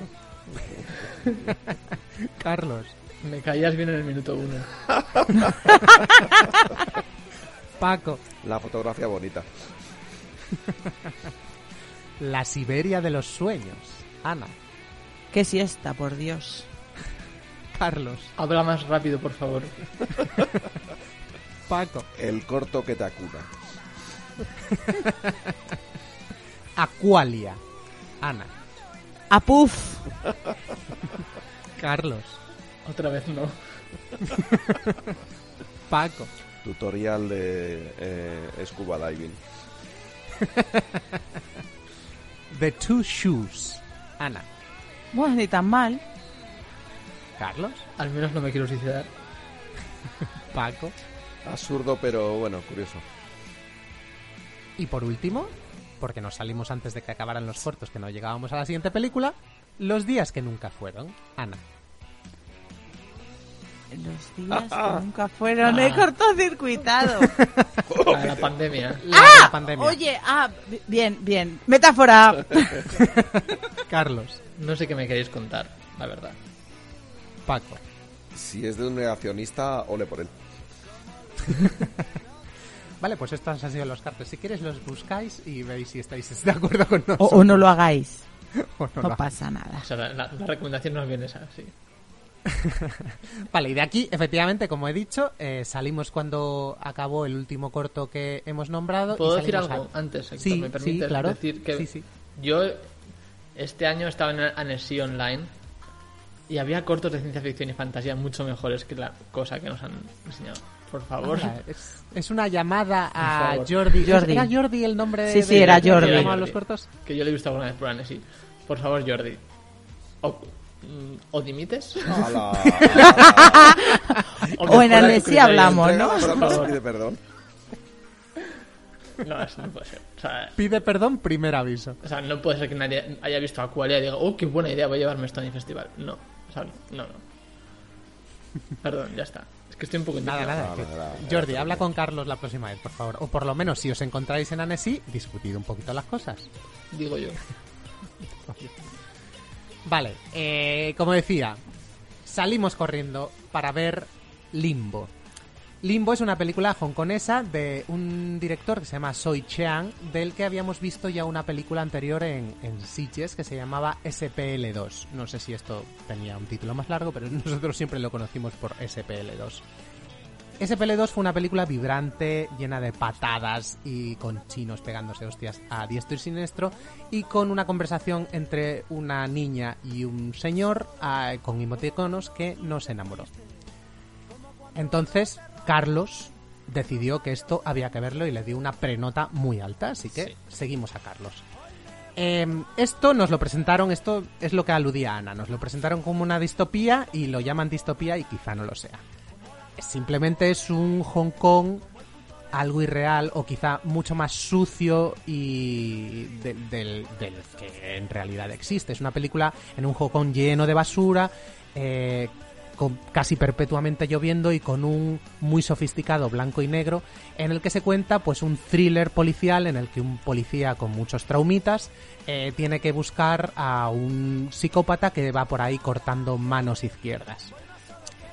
(laughs) Carlos. Me caías bien en el minuto uno. (laughs) Paco. La fotografía bonita. (laughs) La Siberia de los sueños. Ana. Qué siesta, por Dios. Carlos. Habla más rápido, por favor. Paco. El corto que te acuna. Aqualia. Ana. Apuf. Carlos. Otra vez no. (laughs) Paco. Tutorial de eh, scuba diving. (laughs) The Two Shoes. Ana. Bueno, ni tan mal. Carlos. Al menos no me quiero suicidar. Paco. Absurdo, pero bueno, curioso. Y por último, porque nos salimos antes de que acabaran los cortos, que no llegábamos a la siguiente película, Los días que nunca fueron. Ana. Los días que (laughs) nunca fueron. He cortocircuitado. (laughs) La, la (laughs) pandemia. La de la pandemia. Oye, ah, bi- bien, bien. Metáfora. Carlos. No sé qué me queréis contar, la verdad. Paco. Si es de un negacionista, ole por él. Vale, pues estos han sido los cartos. Si quieres los buscáis y veis si estáis de acuerdo con nosotros. o no lo hagáis. (laughs) O no No lo pasa nada. O sea, la, la- la recomendación nos viene esa, sí. (laughs) Vale, y de aquí, efectivamente, como he dicho, eh, salimos cuando acabó el último corto que hemos nombrado. y ¿Puedo decir algo a- antes, Héctor? Sí, ¿Me permites sí, claro. decir que Sí, sí. yo este año estaba en Annecy Online y había cortos de ciencia ficción y fantasía mucho mejores que la cosa que nos han enseñado. Por favor. Ah, es, es una llamada a. Jordi. Jordi. ¿Era Jordi el nombre de Sí, sí, de- era Jordi. que Jordi. los cortos? Que yo lo he visto alguna vez por Annecy. Por favor, Jordi. O, mm, o dimites. Ala, (laughs) O en Annecy hablamos, ¿no? pide perdón. No, eso no puede ser. O sea, Pide perdón, primer aviso. o sea, no puede ser que nadie haya visto Aqualia y diga, oh, qué buena idea, voy a llevarme esto a mi festival. No, o sea, no, no. Perdón, ya está. Que estoy un poco Nada, nada. Era- era Jordi, habla con Carlos la próxima vez, por favor. O por lo menos, si os encontráis en Annecy, discutid un poquito las cosas. Digo yo. (laughs) Vale, eh, como decía, salimos corriendo para ver Limbo. Limbo es una película hongkonesa de un director que se llama Soi Cheang, del que habíamos visto ya una película anterior en, en Sitges que se llamaba SPL2. No sé si esto tenía un título más largo, pero (laughs) nosotros siempre lo conocimos por SPL2. SPL2 fue una película vibrante, llena de patadas y con chinos pegándose hostias a diestro y siniestro y con una conversación entre una niña y un señor ah, con emoticonos que nos enamoró. Entonces, Carlos decidió que esto había que verlo y le dio una prenota muy alta, así que seguimos a Carlos. Eh, esto nos lo presentaron, esto es lo que aludía Ana, nos lo presentaron como una distopía y lo llaman distopía y quizá no lo sea. Simplemente es un Hong Kong algo irreal o quizá mucho más sucio y de- del, del que en realidad existe. Es una película en un Hong Kong lleno de basura, eh, con casi perpetuamente lloviendo y con un muy sofisticado blanco y negro en el que se cuenta pues un thriller policial en el que un policía con muchos traumitas eh, tiene que buscar a un psicópata que va por ahí cortando manos izquierdas.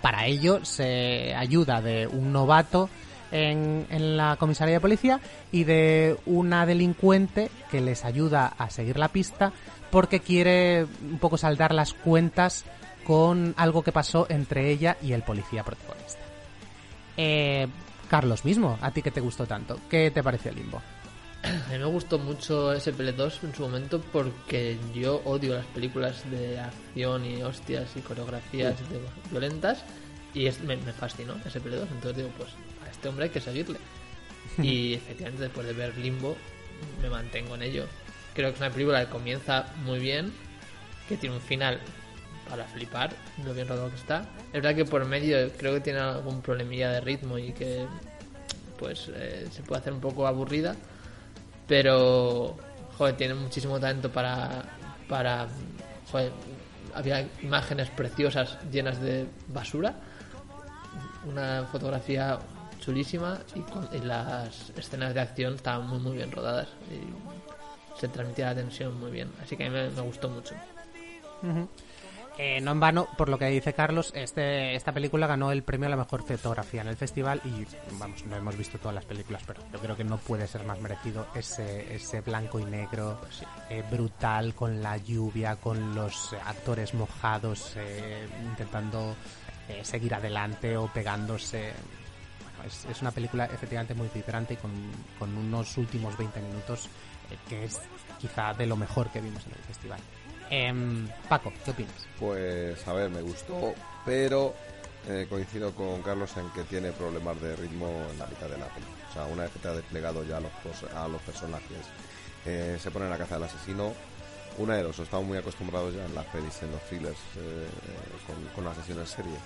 Para ello se ayuda de un novato en, en la comisaría de policía y de una delincuente que les ayuda a seguir la pista porque quiere un poco saldar las cuentas con algo que pasó entre ella y el policía protagonista. Eh, Carlos mismo, a ti que te gustó tanto, ¿qué te pareció Limbo? A mí me gustó mucho SPL2 en su momento porque yo odio las películas de acción y hostias y coreografías de- violentas y es- me, me fascinó SPL2. Entonces digo, pues a este hombre hay que seguirle. (laughs) Y efectivamente después de ver Limbo me mantengo en ello. Creo que es una película que comienza muy bien, que tiene un final para flipar, lo bien rodado que está. Es verdad que por medio creo que tiene algún problemilla de ritmo y que pues eh, se puede hacer un poco aburrida pero joder tiene muchísimo talento para para joder, había imágenes preciosas llenas de basura una fotografía chulísima y, con- las escenas de acción estaban muy muy bien rodadas y se transmitía la tensión muy bien así que a mí me, gustó mucho. Eh, no en vano, por lo que dice Carlos, este, esta película ganó el premio a la mejor fotografía en el festival y vamos, no hemos visto todas las películas, pero yo creo que no puede ser más merecido ese, ese blanco y negro eh, brutal con la lluvia, con los actores mojados eh, intentando eh, seguir adelante o pegándose. Bueno, es, es una película efectivamente muy vibrante y con, con unos últimos 20 minutos eh, que es quizá de lo mejor que vimos en el festival. Em, Paco, ¿qué opinas? Pues a ver, me gustó, pero eh, coincido con Carlos en que tiene problemas de ritmo en la mitad de la película. O sea, una vez que te ha desplegado ya a los, personajes, eh, se pone en la caza del asesino. Una de dos, estamos muy acostumbrados ya en las pelis, en los thrillers, eh, con, con la sesión en serie,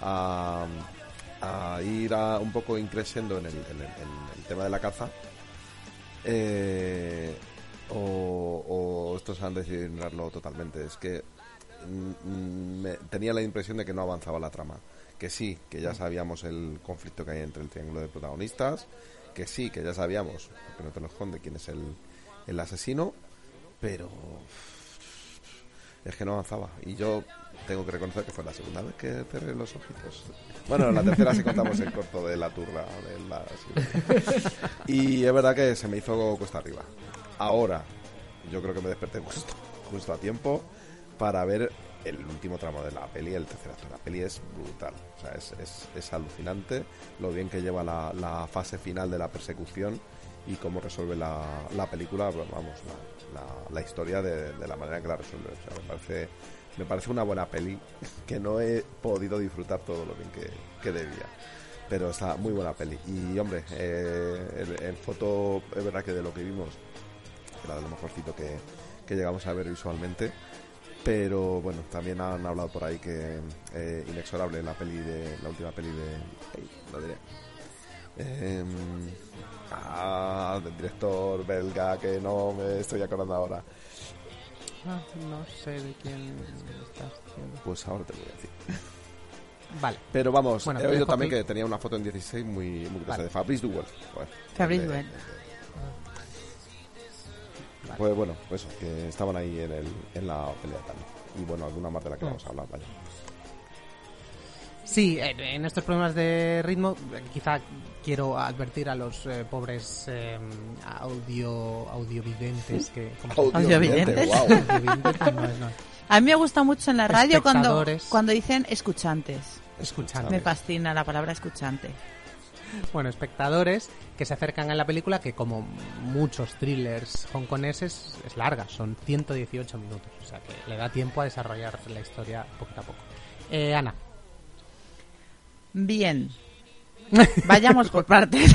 a, ir a un poco increciendo en el- en el tema de la caza. Eh, o, o estos han decidido ignorarlo totalmente. Es que mm, me- tenía la impresión de que no avanzaba la trama. Que sí, que ya sabíamos el conflicto que hay entre el triángulo de protagonistas. Que sí, que ya sabíamos, porque no te lo esconde, quién es el, el asesino. Pero es que no avanzaba. Y yo tengo que reconocer que fue la segunda vez que cerré los ojitos. Bueno, la tercera si contamos el corto de la turra. De la... (laughs) Y es verdad que se me hizo cuesta arriba. Ahora, yo creo que me desperté justo, a tiempo para ver el último tramo de la peli, el tercer acto. La peli es brutal. O sea, es, es, alucinante lo bien que lleva la, fase final de la persecución y cómo resuelve la, la película, pues, vamos, la, la- historia de, de la manera que la resuelve. O sea, me parece, me parece una buena peli que no he podido disfrutar todo lo bien que, que debía. Pero está muy buena peli. Y hombre, eh, en foto, es verdad que de lo que vimos, lo mejorcito que, que llegamos a ver visualmente. Pero bueno, también han hablado por ahí que eh, Inexorable, la peli de la última peli de. ay, lo diré. Em, ah, del director belga que no me estoy acordando ahora. Ah, no sé de quién estás diciendo. Pues ahora te voy a decir. Vale. Pero vamos, Bueno, he oído también que tenía una foto en 16 muy, muy gruesa, Vale. de Fabrice. Joder. Fabrice Eh, Pues bueno, pues eso, que estaban ahí en, el, en la pelea también. Y bueno, alguna más de la que vamos a hablar, vaya. Sí, en, estos problemas de ritmo, eh, quizá quiero advertir a los eh, pobres eh, audio audiovidentes que. Audiovidentes, no. A mí me gusta mucho en la radio cuando, cuando dicen escuchantes. Escuchantes. Me fascina la palabra escuchante. Bueno, espectadores que se acercan a la película que como muchos thrillers hongkoneses es larga, son 118 minutos, o sea que le da tiempo a desarrollar la historia poquito a poco. Eh, Ana. Bien. (laughs) Vayamos por partes.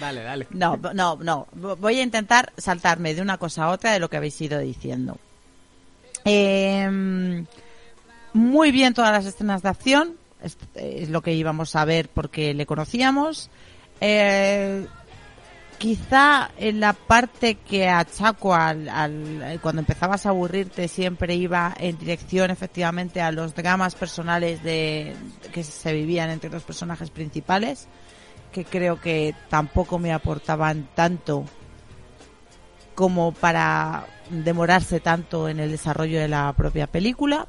Dale, dale. No, no, no. Voy a intentar saltarme de una cosa a otra de lo que habéis ido diciendo. Eh, muy bien todas las escenas de acción. Es, lo que íbamos a ver porque le conocíamos. Eh, quizá en la parte que achaco al, al- cuando empezabas a aburrirte siempre iba en dirección efectivamente a los dramas personales de que se vivían entre los personajes principales que creo que tampoco me aportaban tanto como para demorarse tanto en el desarrollo de la propia película.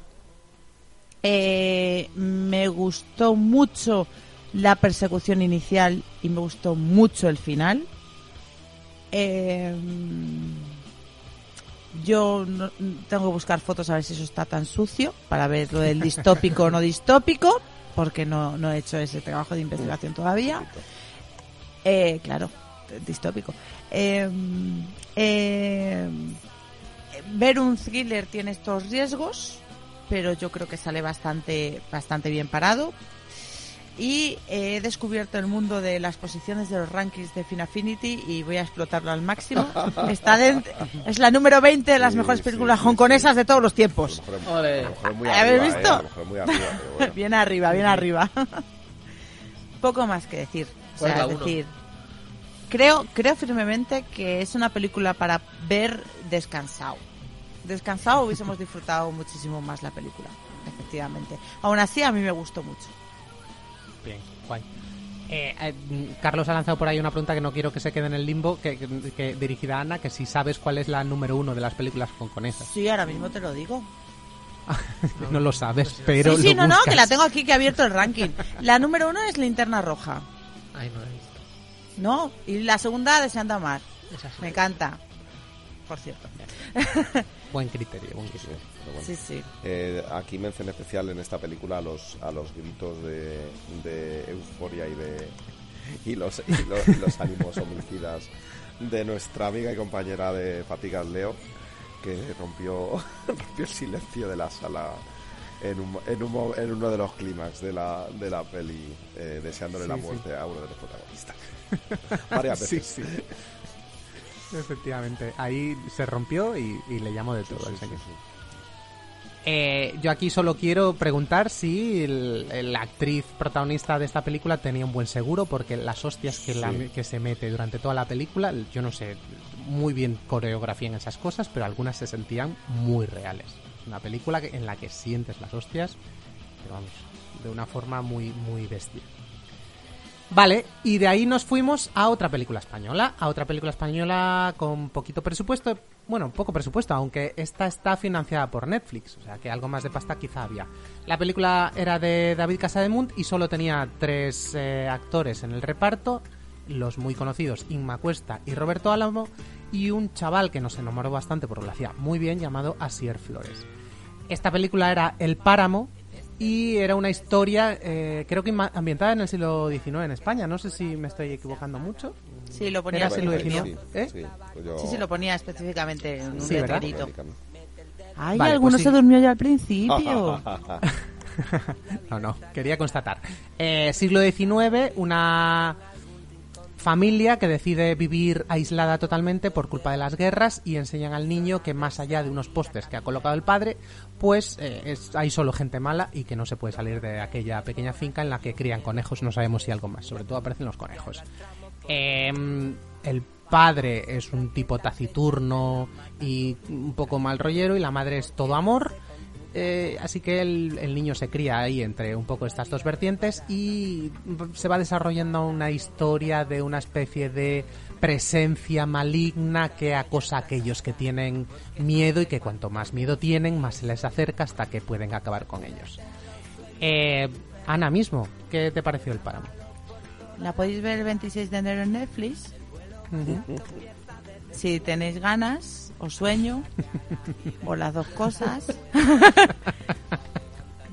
Eh, me gustó mucho la persecución inicial y me gustó mucho el final. Eh, yo no- tengo que buscar fotos a ver si eso está tan sucio para ver lo del distópico o no distópico, porque no, no he hecho ese trabajo de investigación todavía. Eh, claro, distópico. Eh, ver un thriller tiene estos riesgos, pero yo creo que sale bastante, bastante bien parado. Y he descubierto el mundo de las posiciones de los rankings de Finafinity y voy a explotarlo al máximo. (laughs) Está dentro, es la número 20 de las Sí, mejores sí, películas sí, hongkonesas de todos los tiempos. ¿Habéis visto? eh, (laughs) bueno. bien arriba, bien arriba. (laughs) Poco más que decir. O ¿Cuál es sea, decir, creo, creo firmemente que es una película para ver descansado. Descansado hubiésemos disfrutado muchísimo más la película, efectivamente. Aún así, a mí me gustó mucho. Bien, guay. Eh, eh, Carlos ha lanzado por ahí una pregunta que no quiero que se quede en el limbo, que, que- que dirigida a Ana, que si sabes cuál es la número uno de las películas hongkonesas. Sí, ahora mismo te lo digo. (laughs) No lo sabes, pero sí, sí, lo no, no, que la tengo aquí que he abierto el ranking. La número uno es Linterna Roja, Ay, no la he visto. ¿no? Y la segunda, Deseando Amar. Esa sí. Me encanta. Por cierto. (laughs) Buen criterio, buen Sí, criterio. pero bueno. Sí, sí. Eh, aquí mención especial en esta película a los, a los gritos de, de euforia y de y los, y los, y los ánimos homicidas de nuestra amiga y compañera de Fatigas Leo, que rompió, (laughs) rompió el silencio de la sala en, un, en, un en uno de los clímax de la, de la peli, eh, deseándole Sí, la sí. muerte a uno de los protagonistas. (laughs) Varias veces. sí. Efectivamente, ahí se rompió y, y le llamó de todo Sí, al sí, señor. sí. Eh, yo aquí solo quiero preguntar si la actriz protagonista de esta película tenía un buen seguro, porque las hostias que, la- que se mete durante toda la película, yo no sé muy bien coreografía en esas cosas, pero algunas se sentían muy reales. Es una película que- en la que sientes las hostias, pero vamos, de una forma muy, muy bestia. Vale, y de ahí nos fuimos a otra película española, a otra película española con poquito presupuesto, bueno, poco presupuesto, aunque esta está financiada por Netflix, o sea que algo más de pasta quizá había. La película era de David Casademunt y solo tenía tres eh, actores en el reparto, los muy conocidos Inma Cuesta y Roberto Álamo, y un chaval que nos enamoró bastante porque lo hacía muy bien, llamado Asier Flores. Esta película era El Páramo y era una historia, eh, creo que ambientada en el siglo XIX en España. No sé si me estoy equivocando mucho. Sí, lo ponía Era siglo. XIX. Sí, ¿Eh? sí, pues yo- Sí, sí, lo ponía específicamente en un Sí, letrerito. Ay, Vale, alguno pues sí. se durmió ya al principio. (laughs) no, no, quería constatar. Eh, siglo XIX, una familia que decide vivir aislada totalmente por culpa de las guerras y enseñan al niño que más allá de unos postes que ha colocado el padre, pues eh, es- hay solo gente mala y que no se puede salir de aquella pequeña finca en la que crían conejos, no sabemos si algo más, sobre todo aparecen los conejos. Em, el padre es un tipo taciturno y un poco mal rollero y la madre es todo amor Eh, así que el, el niño se cría ahí entre un poco estas dos vertientes y se va desarrollando una historia de una especie de presencia maligna que acosa a aquellos que tienen miedo y que cuanto más miedo tienen, más se les acerca hasta que pueden acabar con ellos. Eh, Ana mismo, ¿qué te pareció el páramo? La podéis ver el 26 de enero en Netflix. Si tenéis ganas o sueño, (laughs) o las dos cosas, (laughs)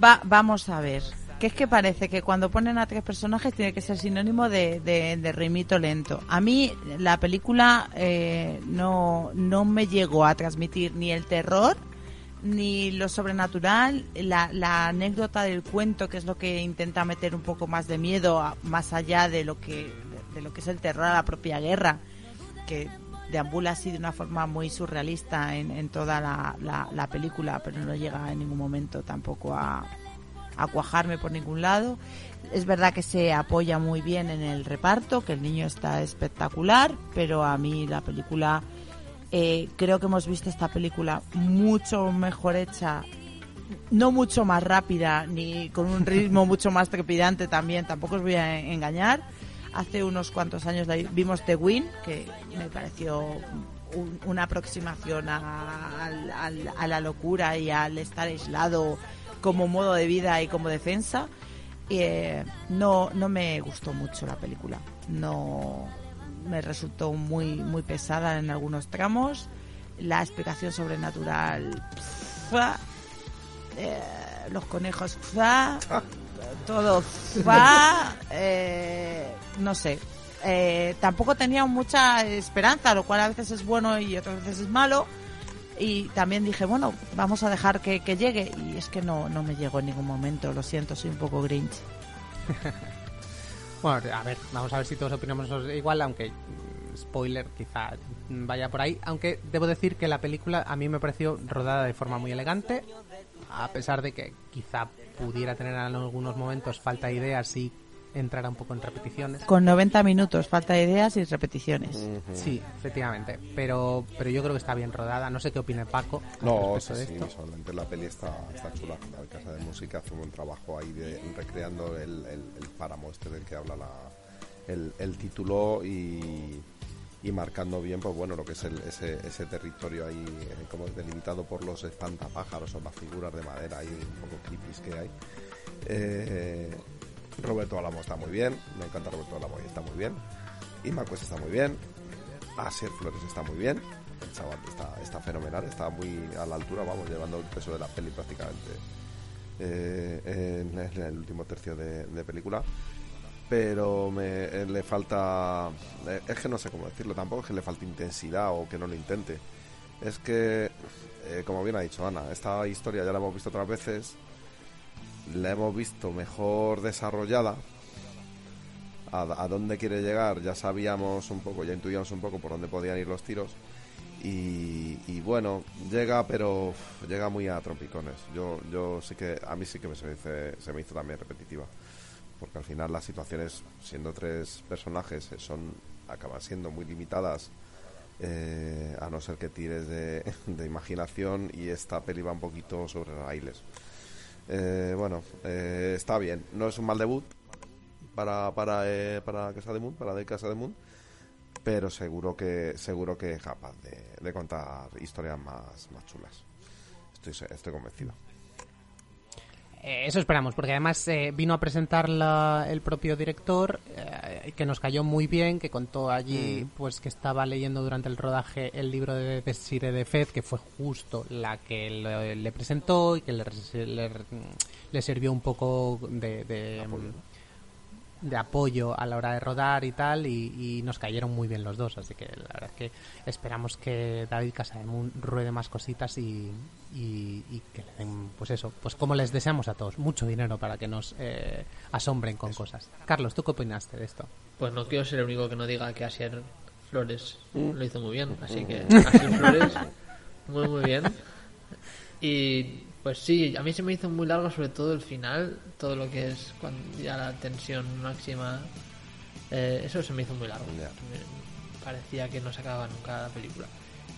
va, vamos a ver. Que es que parece que cuando ponen a tres personajes tiene que ser sinónimo de, de, de ritmito lento. A mí la película eh, no, no me llegó a transmitir ni el terror ni lo sobrenatural, la, la anécdota del cuento, que es lo que intenta meter un poco más de miedo, a- más allá de lo que de, de lo que es el terror a la propia guerra, que deambula así de una forma muy surrealista en, en toda la, la- la película, pero no llega en ningún momento tampoco a, a cuajarme por ningún lado. Es verdad que se apoya muy bien en el reparto, que el niño está espectacular, pero a mí la película, eh, creo que hemos visto esta película mucho mejor hecha, no mucho más rápida, ni con un ritmo (laughs) mucho más trepidante también, tampoco os voy a engañar. Hace unos cuantos años vimos The Win, que me pareció un- una aproximación a, la locura y al estar aislado como modo de vida y como defensa. Eh, no, no me gustó mucho la película. No me resultó muy, muy pesada en algunos tramos. La explicación sobrenatural. Eh, los conejos. ¡fua! Todo. ¡fua! Eh, no sé. Eh, tampoco tenía mucha esperanza, lo cual a veces es bueno y otras veces es malo. Y también dije, bueno, vamos a dejar que, que llegue. Y es que no, no me llegó en ningún momento, lo siento, soy un poco grinch. (laughs) Bueno, a ver, vamos a ver si todos opinamos igual, aunque mm, spoiler quizá mm, vaya por ahí. Aunque debo decir que la película a mí me pareció rodada de forma muy elegante, a pesar de que quizá pudiera tener en algunos momentos falta de ideas y entrara un poco en repeticiones. Con 90 minutos, falta de ideas y repeticiones. Sí, efectivamente. Pero, pero yo creo que está bien rodada. No sé qué opina Paco No, sí, de sí, esto. solamente la peli está, está chula. La casa de música hace un buen trabajo ahí de recreando el, el, el páramo este del que habla la, el, el título y, y marcando bien, pues bueno, lo que es el, ese, ese territorio ahí eh, como delimitado por los espantapájaros o las figuras de madera ahí un poco creepy que hay. Eh, Roberto Alamo está muy bien, me encanta Roberto Alamo y está muy bien. Y Marcos está muy bien. Asier Flores está muy bien. El chaval está, está fenomenal, está muy a la altura, vamos, llevando el peso de la peli prácticamente eh, en, el último tercio de película. Pero me, eh, le falta. eh, es que no sé cómo decirlo, tampoco es que le falte intensidad o que no lo intente. Es que, eh, como bien ha dicho Ana, esta historia ya la hemos visto otras veces, la hemos visto mejor desarrollada. A, dónde quiere llegar, ya sabíamos un poco, ya intuíamos un poco por dónde podían ir los tiros. Y, bueno, llega, pero llega muy a trompicones. Yo, yo sí que, a mí sí que me se me hizo también repetitiva. Porque al final las situaciones, siendo tres personajes, eh, son acaban siendo muy limitadas. eh, a no ser que tires (laughs) de, imaginación y esta peli va un poquito sobre raíles. Eh, bueno, eh, está bien. No es un mal debut para para eh, para Casa de Moon, para de Casa de Moon, pero seguro que seguro que es capaz de, de contar historias más, más chulas. Estoy estoy convencido. Eh, eso esperamos, porque además eh, vino a presentar la- el propio director, eh, que nos cayó muy bien, que contó allí Mm. pues que estaba leyendo durante el rodaje el libro de Desire de Fed, que fue justo la que le, le presentó y que le, le, le sirvió un poco de, de, de apoyo a la hora de rodar y tal, y, y nos cayeron muy bien los dos, así que la verdad es que esperamos que David Casademun ruede más cositas y, y, y que le den, pues eso, pues como les deseamos a todos, mucho dinero para que nos eh, asombren con cosas. Carlos, ¿tú qué opinaste de esto? Pues no quiero ser el único que no diga que Asier Flores Mm. lo hizo muy bien, así que. (laughs) Asier Flores muy muy bien. Y pues sí, a mí se me hizo muy largo sobre todo el final, todo lo que es cuando ya la tensión máxima, eh, eso se me hizo muy largo. Parecía que no se acababa nunca la película.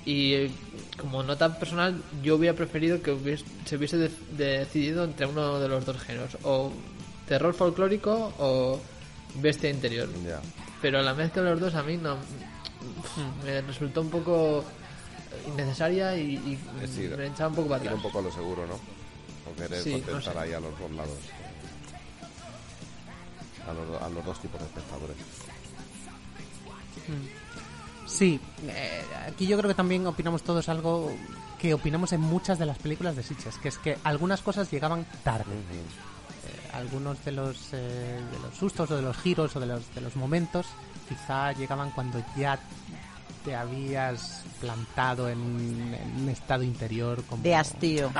Y eh, como nota personal, yo hubiera preferido que hubies- se hubiese de- decidido entre uno de los dos géneros, o terror folclórico o bestia interior. Pero la mezcla de los dos a mí no me resultó un poco innecesaria y, y decir, me echaba un poco para atrás. un poco a lo seguro, ¿no? O querer Sí, no sé. ahí a los dos lados. A los, a los dos tipos de espectadores. Sí, eh, aquí yo creo que también opinamos todos algo que opinamos en muchas de las películas de Sitges, que es que algunas cosas llegaban tarde. Eh, algunos de los, eh, de los sustos o de los giros o de los, de los momentos quizá llegaban cuando ya te habías plantado en un, en un estado interior como De hastío.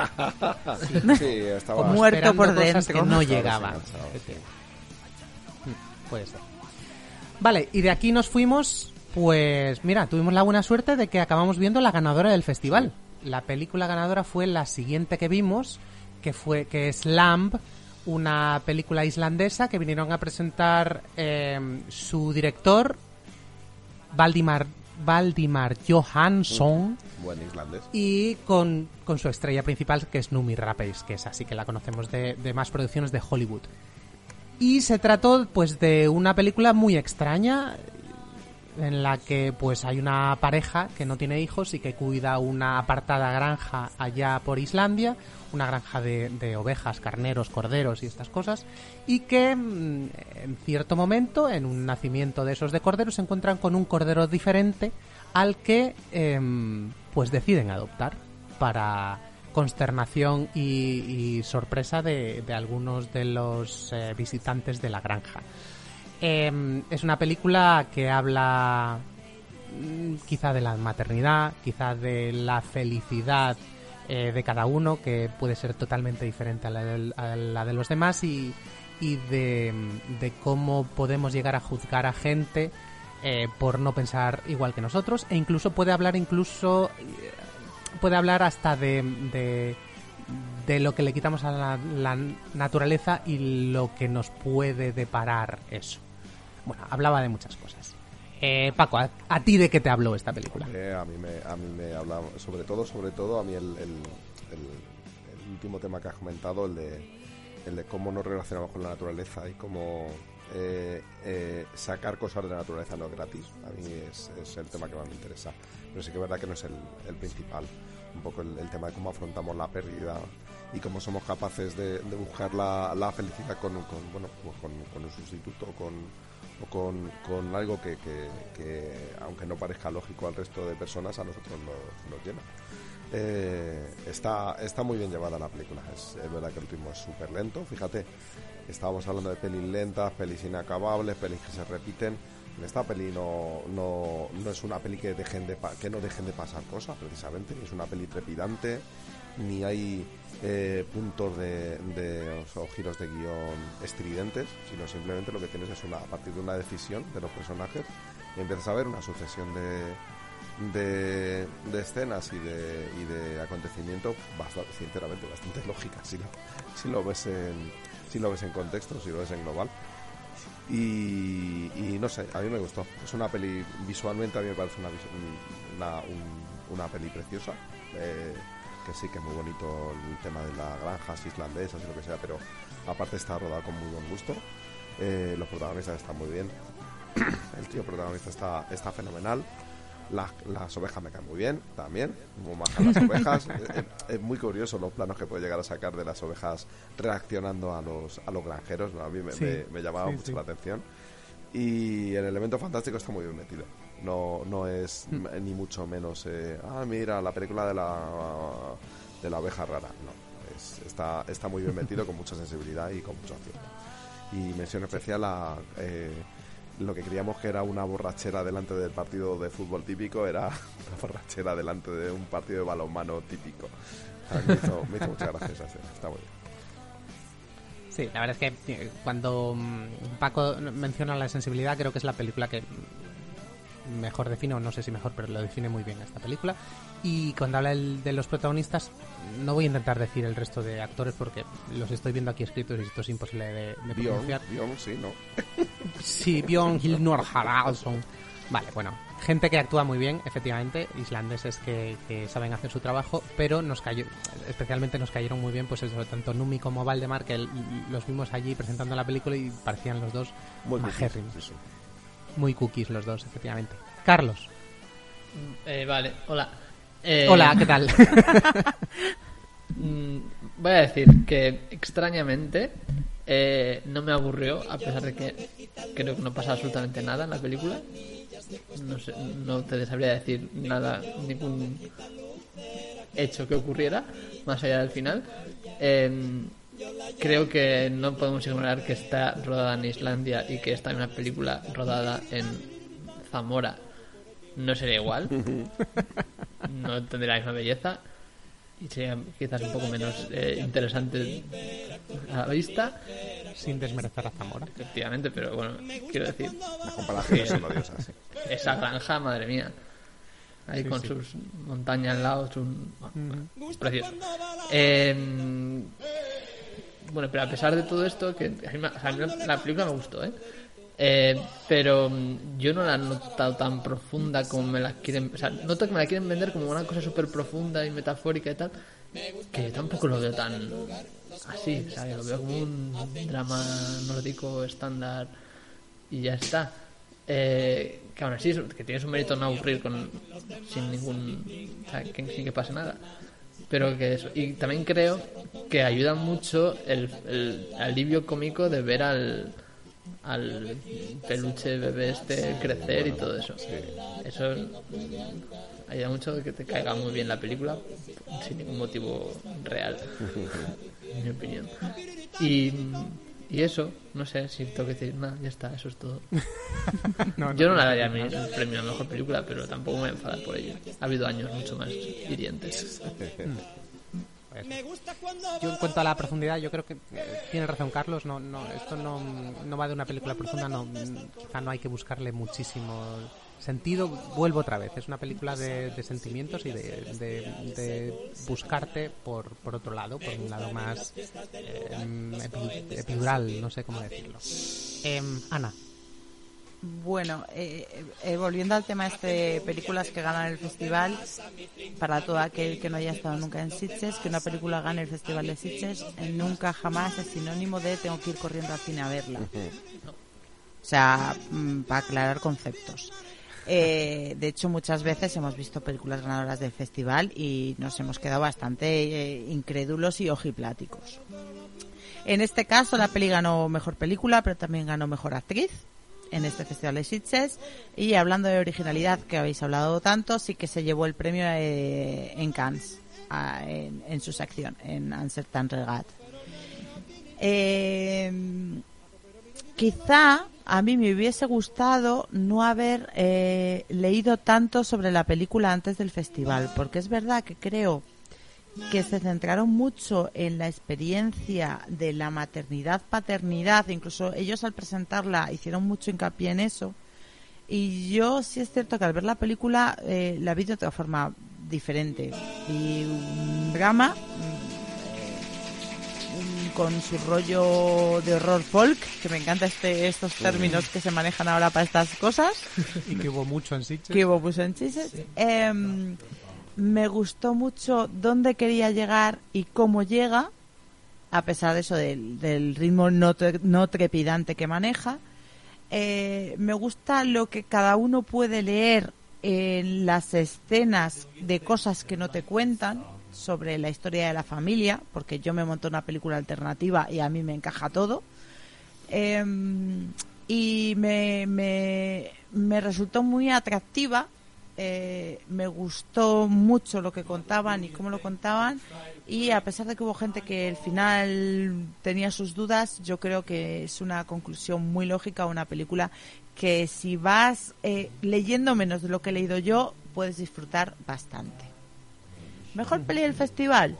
Sí. Sí, estaba- Como Muerto por cosas dentro. que no sí. Mm, Puede ser. Vale, y de aquí nos fuimos, pues mira, tuvimos la buena suerte de que acabamos viendo la ganadora del festival. La película ganadora fue la siguiente que vimos, que fue que es Lamb, una película islandesa que vinieron a presentar eh, su director Valdimar Valdimar Johansson Buen islandés. y con, con su estrella principal que es Numi Rapace, que es así que la conocemos de, de más producciones de Hollywood. Y se trató pues de una película muy extraña en la que pues hay una pareja que no tiene hijos y que cuida una apartada granja allá por Islandia, una granja de, ovejas, carneros, corderos y estas cosas, y que mm, en cierto momento, en un nacimiento de esos de corderos, se encuentran con un cordero diferente al que em, pues deciden adoptar para consternación y, sorpresa de, de algunos de los eh, visitantes de la granja. Em, es una película que habla mm, quizá de la maternidad, quizá de la felicidad eh, de cada uno, que puede ser totalmente diferente a la, de los demás, y, y de, cómo podemos llegar a juzgar a gente eh, por no pensar igual que nosotros, e incluso puede hablar incluso eh, puede hablar hasta de, de, lo que le quitamos a la naturaleza y lo que nos puede deparar eso. Bueno, hablaba de muchas cosas. Eh, Paco, ¿a, a ti de qué te habló esta película? Eh, a mí me, a mí me habla, sobre todo, sobre todo, a mí el, el, último tema que has comentado, el de, el de cómo nos relacionamos con la naturaleza y cómo eh, eh, sacar cosas de la naturaleza no es gratis. A mí es, el tema que más me interesa. Pero sí que es verdad que no es el, principal. Un poco el, tema de cómo afrontamos la pérdida y cómo somos capaces de, buscar la, felicidad con, con, bueno, pues con un sustituto, con, o con, con algo que, que- que, aunque no parezca lógico al resto de personas, a nosotros nos, llena. Eh, está, está muy bien llevada la película, es, verdad que el ritmo es súper lento, fíjate, estábamos hablando de pelis lentas, pelis inacabables, pelis que se repiten. En esta peli no, no, no es una peli que, dejen que no dejen de pasar cosas, precisamente, es una peli trepidante, ni hay eh, puntos de, de- o giros de guion estridentes, sino simplemente lo que tienes es una, a partir de una decisión de los personajes, y empiezas a ver una sucesión de, de, escenas y de, y de acontecimientos bastante, sinceramente, bastante (laughs) lógicas si lo, si lo ves en si lo ves en contexto, si lo ves en global. Y, no sé, a mí me gustó. Es una peli, visualmente a mí me parece una, una, un- una peli preciosa. eh, que sí que es muy bonito el tema de las granjas islandesas y lo que sea, pero aparte está rodado con muy buen gusto. Eh, los protagonistas están muy bien. (clears throat) El tío protagonista está, está fenomenal. Las, las ovejas me caen muy bien también, como majan las (laughs) ovejas. es, es- es muy curioso los planos que puede llegar a sacar de las ovejas reaccionando a los, a los granjeros. ¿no? A mí me, Sí, me- me llamaba sí, mucho sí. la atención. Y el elemento fantástico está muy bien metido. No, no es Hmm. ni mucho menos, eh, ah, mira, la película de la, de la oveja rara. No, es- está, está muy bien metido, con mucha sensibilidad y con mucho acierto. Y mención especial a eh, lo que creíamos que era una borrachera delante del partido de fútbol típico, era (laughs) una borrachera delante de un partido de balonmano típico. A mí Me hizo, me hizo muchas gracias esa escena, está muy bien. Sí, la verdad es que eh, cuando mm, Paco menciona la sensibilidad, creo que es la película que mejor define, o no sé si mejor, pero lo define muy bien esta película. Y cuando habla el- de los protagonistas, no voy a intentar decir el resto de actores porque los estoy viendo aquí escritos y esto es imposible de, de pronunciar. Bjorn, sí, ¿no? (laughs) Sí, Bjorn Hilnor Haraldsson. Vale, bueno, gente que actúa muy bien, efectivamente, islandeses que, que saben hacer su trabajo, pero nos cayó, especialmente nos cayeron muy bien, pues eso, tanto Numi como Valdemar, que los vimos allí presentando la película y parecían los dos Muy majérrimos. cookies, sí, Muy cookies los dos, efectivamente. Carlos. Eh, vale, hola. Eh, Hola, ¿qué tal? (laughs) Mm, Voy a decir que extrañamente eh, no me aburrió, a pesar de que creo que no pasa absolutamente nada en la película. No, sé, no te sabría decir nada, ningún hecho que ocurriera, más allá del final. Em, creo que no podemos ignorar que está rodada en Islandia y que está en una película rodada en Zamora. No sería igual. (laughs) No tendría la misma belleza. Y sería quizás un poco menos eh, interesante a la vista. Sin desmerecer a Zamora. Efectivamente, pero bueno, quiero decir. Las comparaciones son odiosas, sí. Esa granja, madre mía. Ahí Sí, con sí. sus montañas al lado, sus... bueno, precioso. Eh, bueno, pero a pesar de todo esto, que a mí a mí la película me gustó, ¿eh? Eh, pero mm, yo no la he notado tan profunda como me la quieren... O sea, noto que me la quieren vender como una cosa súper profunda y metafórica y tal, que yo tampoco lo veo tan así, o sea, lo veo como un drama nórdico estándar y ya está. Eh, que aún así, que tienes un mérito no aburrir con, sin ningún... o sea, que, sin que pase nada. Pero que eso. Y también creo que ayuda mucho el, el alivio cómico de ver al, al peluche bebé este crecer y todo eso. Eso ayuda mucho que te caiga muy bien la película sin ningún motivo real, (laughs) en mi opinión. Y, y eso, no sé si tengo que decir nada, ya está, eso es todo. (laughs) (laughs) No, no, Yo no le no, daría no, mi no. el premio a mejor película, pero tampoco me voy a enfadar por ello. Ha habido años mucho más hirientes. Yo en cuanto a la profundidad, yo creo que eh, tiene razón Carlos. No, no, esto no, no va de una película profunda. No, mm, quizá no hay que buscarle muchísimo sentido. Vuelvo otra vez. Es una película de, de sentimientos y de, de- de buscarte por, por otro lado, por un lado más eh, epi- epidural, no sé cómo decirlo. Em, Ana. Bueno, eh, eh, volviendo al tema este de películas que ganan el festival, para todo aquel que no haya estado nunca en Sitges, que una película gane el festival de Sitges, eh, nunca jamás es sinónimo de tengo que ir corriendo al cine a verla. O sea, mm, para aclarar conceptos. Eh, de hecho, muchas veces hemos visto películas ganadoras del festival y nos hemos quedado bastante eh, incrédulos y ojipláticos. En este caso, la peli ganó mejor película, pero también ganó mejor actriz en este festival de Sitges. Y hablando de originalidad, que habéis hablado tanto, sí que se llevó el premio eh, en Cannes, en, en su sección, en Uncertain Regat. Eh, quizá a mí me hubiese gustado no haber eh, leído tanto sobre la película antes del festival, porque es verdad que creo que se centraron mucho en la experiencia de la maternidad, paternidad, incluso ellos al presentarla hicieron mucho hincapié en eso. Y yo sí es cierto que al ver la película eh, la vi de otra forma diferente. Y un drama con su rollo de horror folk, que me encanta este, estos términos que se manejan ahora para estas cosas. (laughs) Y que hubo mucho en Sitges. Que hubo mucho en Sitges. Em, me gustó mucho dónde quería llegar y cómo llega, a pesar de eso, del, del ritmo no, tre- no trepidante que maneja. Eh, me gusta lo que cada uno puede leer en las escenas de cosas que no te cuentan sobre la historia de la familia, porque yo me monto una película alternativa y a mí me encaja todo. Em, y me, me, me resultó muy atractiva. eh, me gustó mucho lo que contaban y cómo lo contaban. Y a pesar de que hubo gente que al final tenía sus dudas, yo creo que es una conclusión muy lógica, una película que si vas eh, leyendo menos de lo que he leído yo, puedes disfrutar bastante. ¿Mejor peli del festival?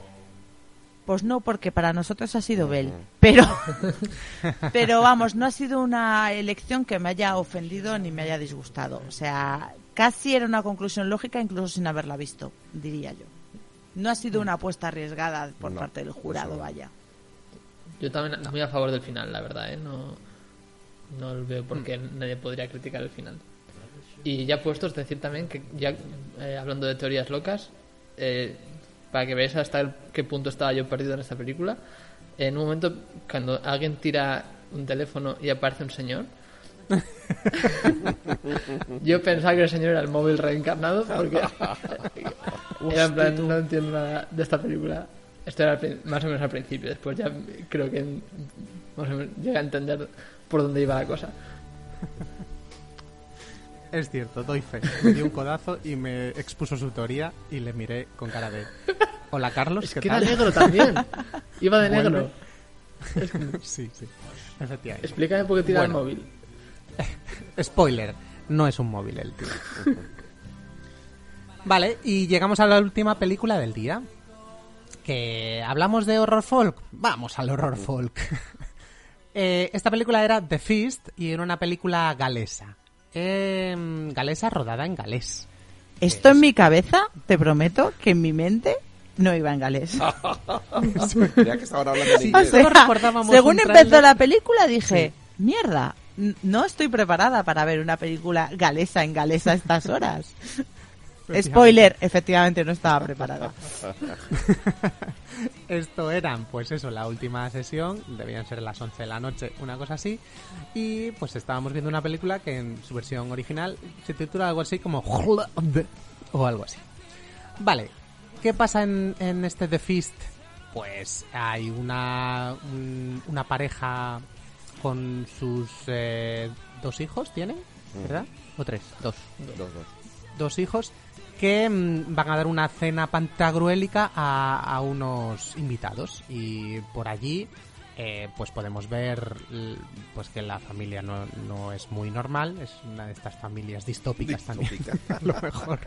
Pues no, porque para nosotros ha sido Bell. Pero, (laughs) pero vamos, no ha sido una elección que me haya ofendido ni me haya disgustado. O sea, casi era una conclusión lógica, incluso sin haberla visto, diría yo. No ha sido una apuesta arriesgada por No, parte del jurado, vaya. Yo también muy a favor del final, la verdad, ¿eh? No, no veo por qué nadie podría criticar el final. Y ya puestos, decir también que ya eh, hablando de teorías locas, eh, para que veáis hasta el- qué punto estaba yo perdido en esta película, en un momento cuando alguien tira un teléfono y aparece un señor, (laughs) yo pensaba que el señor era el móvil reencarnado porque (laughs) era en plan, no entiendo nada de esta película. Esto era más o menos al principio, después ya creo que más o menos llegué a entender por dónde iba la cosa. Es cierto, doy fe. Me dio un codazo y me expuso su teoría y le miré con cara de... Hola, Carlos, Es ¿qué que tal? era negro también. Iba de Vuelve. negro. (laughs) sí, sí. Efectivamente. Explícame por qué tira Bueno. el móvil. (laughs) Spoiler, no es un móvil el tío. Vale, y llegamos a la última película del día. Que hablamos de horror folk. Vamos al horror folk. (laughs) Eh, esta película era The Feast y era una película galesa. Em, galesa rodada en galés. Esto en mi cabeza, te prometo que en mi mente no iba en galés. (laughs) Sí, O sea, según empezó la película dije, mierda, n- no estoy preparada para ver una película galesa en galesa a estas horas. Spoiler, efectivamente no estaba preparada. (laughs) Esto eran, pues eso, la última sesión, debían ser las 11 de la noche, una cosa así, y pues estábamos viendo una película que en su versión original se titula algo así como (laughs) o algo así. Vale, ¿qué pasa en, en este The Feast? Pues hay una, un- una pareja con sus eh, dos hijos, ¿tienen? ¿Verdad? ¿O tres? Dos Dos, dos. dos hijos que mm, van a dar una cena pantagruélica a, a unos invitados y por allí eh, pues podemos ver pues que la familia no, no es muy normal es una de estas familias distópicas también Distópica. (laughs) a lo mejor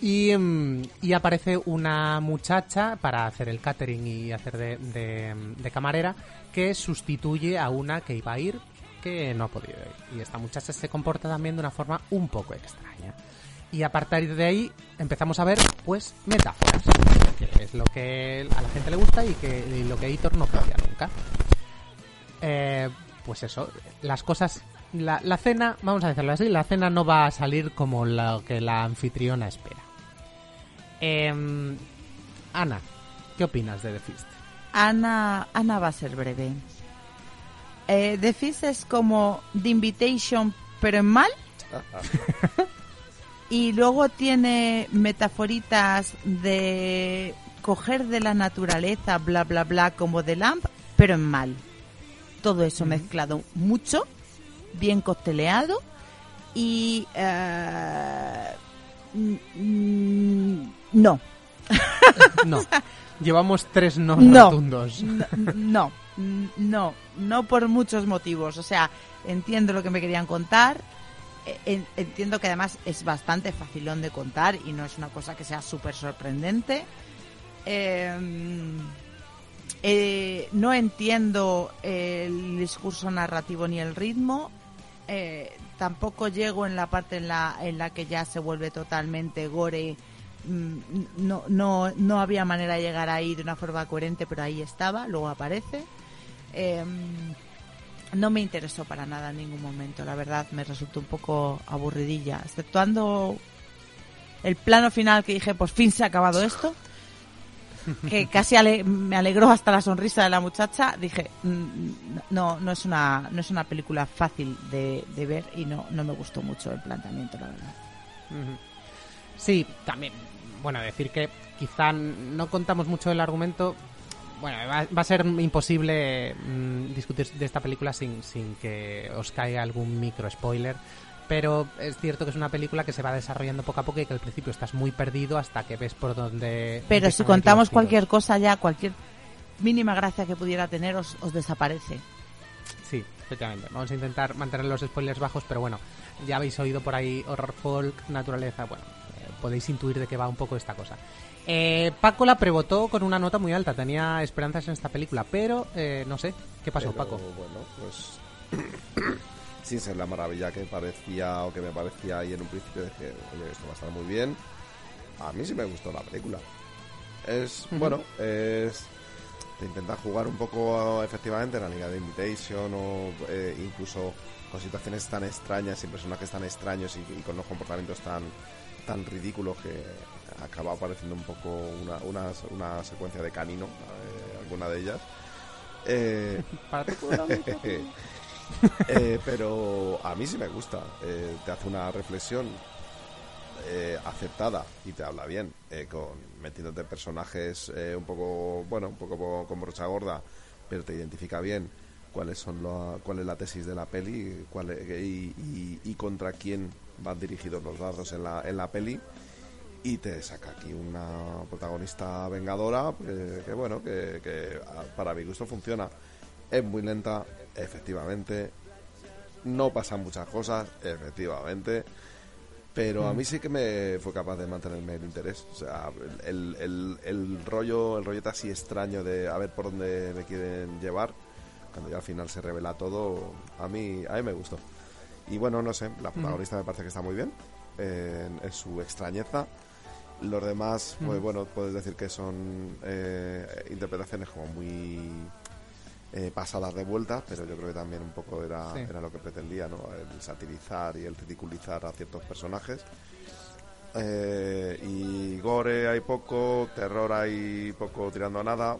y, mm, y aparece una muchacha para hacer el catering y hacer de, de- de camarera que sustituye a una que iba a ir que no ha podido ir. Y esta muchacha se comporta también de una forma un poco extraña. Y a partir de ahí empezamos a ver, pues, metáforas. Que es lo que a la gente le gusta y, que, y lo que Editor no cambia nunca. Eh, pues eso, las cosas... La, la cena, vamos a decirlo así, la cena no va a salir como lo que la anfitriona espera. Em, Ana, ¿qué opinas de The Feast? Ana, Ana va a ser breve. Eh, The Feast es como The Invitation, pero en mal. (laughs) Y luego tiene metaforitas de coger de la naturaleza, bla, bla, bla, como de Lamp, pero en mal. Todo eso mezclado mucho, bien costeleado y... mm, no. (laughs) No. Llevamos tres no, No. rotundos. No, no, no, no por muchos motivos. O sea, entiendo lo que me querían contar. Eh, en- Entiendo que además es bastante facilón de contar y no es una cosa que sea súper sorprendente. Eh, eh, no entiendo el discurso narrativo ni el ritmo. Eh, tampoco llego en la parte en la, en la que ya se vuelve totalmente gore. Mm, No, no, no había manera de llegar ahí de una forma coherente, pero ahí estaba, luego aparece. Eh, no me interesó para nada en ningún momento, la verdad, me resultó un poco aburridilla, exceptuando el plano final que dije, por fin se ha acabado esto, (laughs) que casi ale- me alegró hasta la sonrisa de la muchacha, dije, "Mm, no, no es una, no es una película fácil de, de ver y no, no me gustó mucho el planteamiento, la verdad. Sí, también. Bueno, decir que quizá no contamos mucho del argumento. Bueno, va, va a ser imposible mm, discutir de esta película sin, sin que os caiga algún micro spoiler. Pero es cierto que es una película que se va desarrollando poco a poco y que al principio estás muy perdido hasta que ves por dónde. Pero si contamos cualquier cosa ya, cualquier mínima gracia que pudiera tener, os, os desaparece. Sí, efectivamente. Vamos a intentar mantener los spoilers bajos, pero bueno, ya habéis oído por ahí horror folk, naturaleza. Bueno, eh, podéis intuir de qué va un poco esta cosa. Eh, Paco la prebotó con una nota muy alta, tenía esperanzas en esta película, pero eh, no sé, ¿qué pasó, Pero, Paco? Bueno, pues. (coughs) sin ser la maravilla que parecía o que me parecía ahí en un principio, dije, oye, esto va a estar muy bien. A mí sí me gustó la película. Es, bueno, es. Te intenta jugar un poco efectivamente en la Liga de Invitation o eh, incluso con situaciones tan extrañas y personajes tan extraños y, y con unos comportamientos tan tan ridículos que acaba pareciendo un poco una, una, una secuencia de canino, eh, alguna de ellas. Eh, (laughs) (laughs) eh, pero a mí sí me gusta. Eh, te hace una reflexión aceptada y te habla bien, con metiéndote personajes un poco, bueno, un poco con brocha gorda, pero te identifica bien cuáles son la, cuál es la tesis de la peli cuál es- y, y- y contra quién van dirigidos los dardos en la, en la peli y te saca aquí una protagonista vengadora eh, que bueno que, para mi gusto funciona. Es muy lenta efectivamente. No pasan muchas cosas efectivamente. Pero a mí sí que me fue capaz de mantenerme el interés. O sea el, el, el rollo el rollete así extraño de a ver por dónde me quieren llevar cuando ya al final se revela todo a mí a mí me gustó. Y bueno no sé la protagonista me parece que está muy bien eh, en, en su extrañeza los demás pues Mm. bueno puedes decir que son eh, interpretaciones como muy eh, pasadas de vuelta, pero yo creo que también un poco era, Sí. era lo que pretendía, ¿no? El satirizar y el ridiculizar a ciertos personajes. Eh, y gore hay poco, terror hay poco tirando a nada,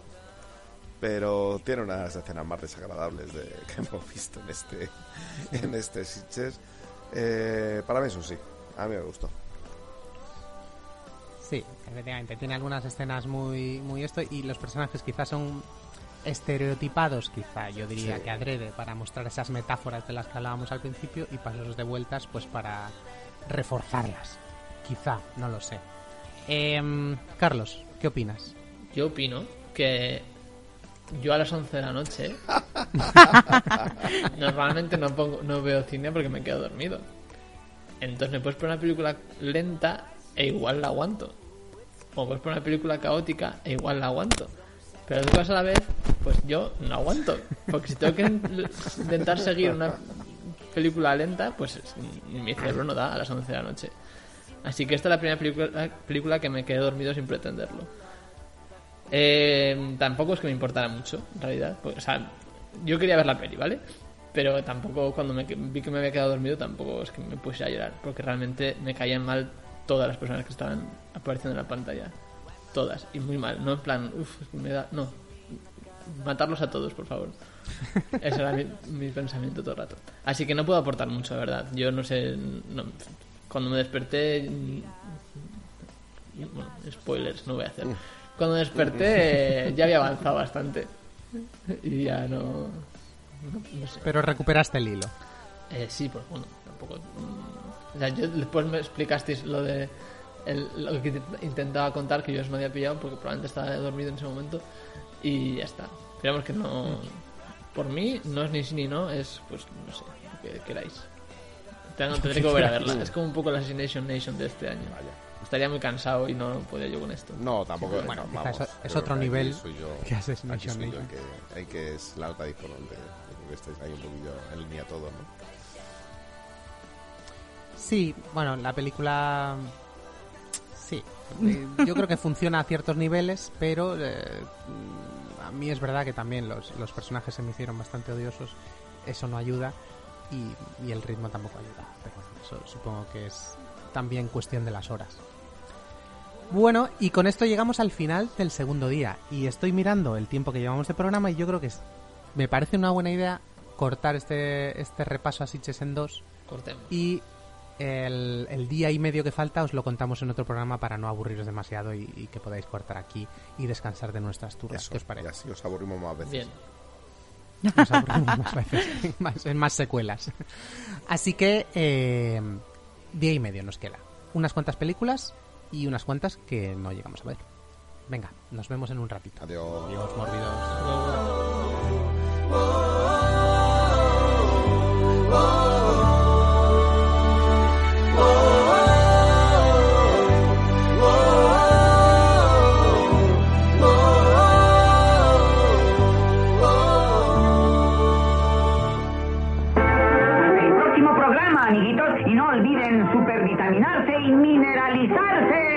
pero tiene unas escenas más desagradables de, (laughs) que hemos visto en este en este Sitges. Eh, para mí eso sí, a mí me gustó. Sí, efectivamente. Tiene algunas escenas muy, muy esto y los personajes quizás son estereotipados, quizá yo diría Sí. que adrede, para mostrar esas metáforas de las que hablábamos al principio y pasos de vueltas pues para reforzarlas. Quizá, no lo sé. Em, Carlos, ¿qué opinas? Yo opino que yo a las 11 de la noche (laughs) normalmente no pongo no veo cine porque me quedo dormido. Entonces me puedes poner una película lenta e igual la aguanto. O puedes poner una película caótica e igual la aguanto. Pero dos a la vez, pues yo no aguanto. Porque si tengo que in- intentar seguir una película lenta, pues es- mi cerebro no da a las 11 de la noche. Así que esta es la primera película, película que me quedé dormido sin pretenderlo. Eh, tampoco es que me importara mucho, en realidad. Pues, o sea, yo quería ver la peli, ¿vale? Pero tampoco, cuando me, vi que me había quedado dormido, tampoco es que me puse a llorar. Porque realmente me caían mal todas las personas que estaban apareciendo en la pantalla. Todas. Y muy mal. No en plan, uff, me da. No. Matarlos a todos, por favor. (laughs) Ese era mi, mi pensamiento todo el rato. Así que no puedo aportar mucho, de verdad. Yo no sé. no- cuando me desperté. mm, Bueno, spoilers, no voy a hacer. Cuando desperté (laughs) ya había avanzado bastante. Y ya no. no- no sé. Pero recuperaste el hilo. Eh, sí, pues bueno, tampoco. O sea, yo después me explicasteis lo de. el- lo que intentaba contar, que yo os me había pillado porque probablemente estaba dormido en ese momento. Y ya está. Esperamos que no. Por mí, no es ni sí ni no, es pues no sé, lo que queráis. Tengo, tendré que volver a verla. Es como un poco la Assassination Nation de este año. Estaría muy cansado y no podía yo con esto. No, tampoco. Bueno, no, quizá vamos, es- es otro nivel soy yo- que Assassination Nation. el que, que es la alta diferente. Yo creo que estáis ahí un poquillo en línea todo, ¿no? Sí, bueno, la película. Sí. Eh, Yo creo que funciona a ciertos niveles, pero eh, a mí es verdad que también los, los personajes se me hicieron bastante odiosos. Eso no ayuda y, y el ritmo tampoco ayuda. Pero eso supongo que es también cuestión de las horas. Bueno, y con esto llegamos al final del segundo día. Y estoy mirando el tiempo que llevamos de programa y yo creo que es, me parece una buena idea cortar este, este repaso a Sitches en dos. Cortemos. Y el, el día y medio que falta os lo contamos en otro programa para no aburriros demasiado y, y que podáis cortar aquí y descansar de nuestras turras. Eso, ¿Qué os parece? Y así os aburrimos más veces. Bien. Nos aburrimos más veces, en más, en más secuelas. Así que eh, día y medio nos queda. Unas cuantas películas y unas cuantas que no llegamos a ver. Venga, nos vemos en un ratito. Adiós. Adiós, morbidos. El mineralizarse.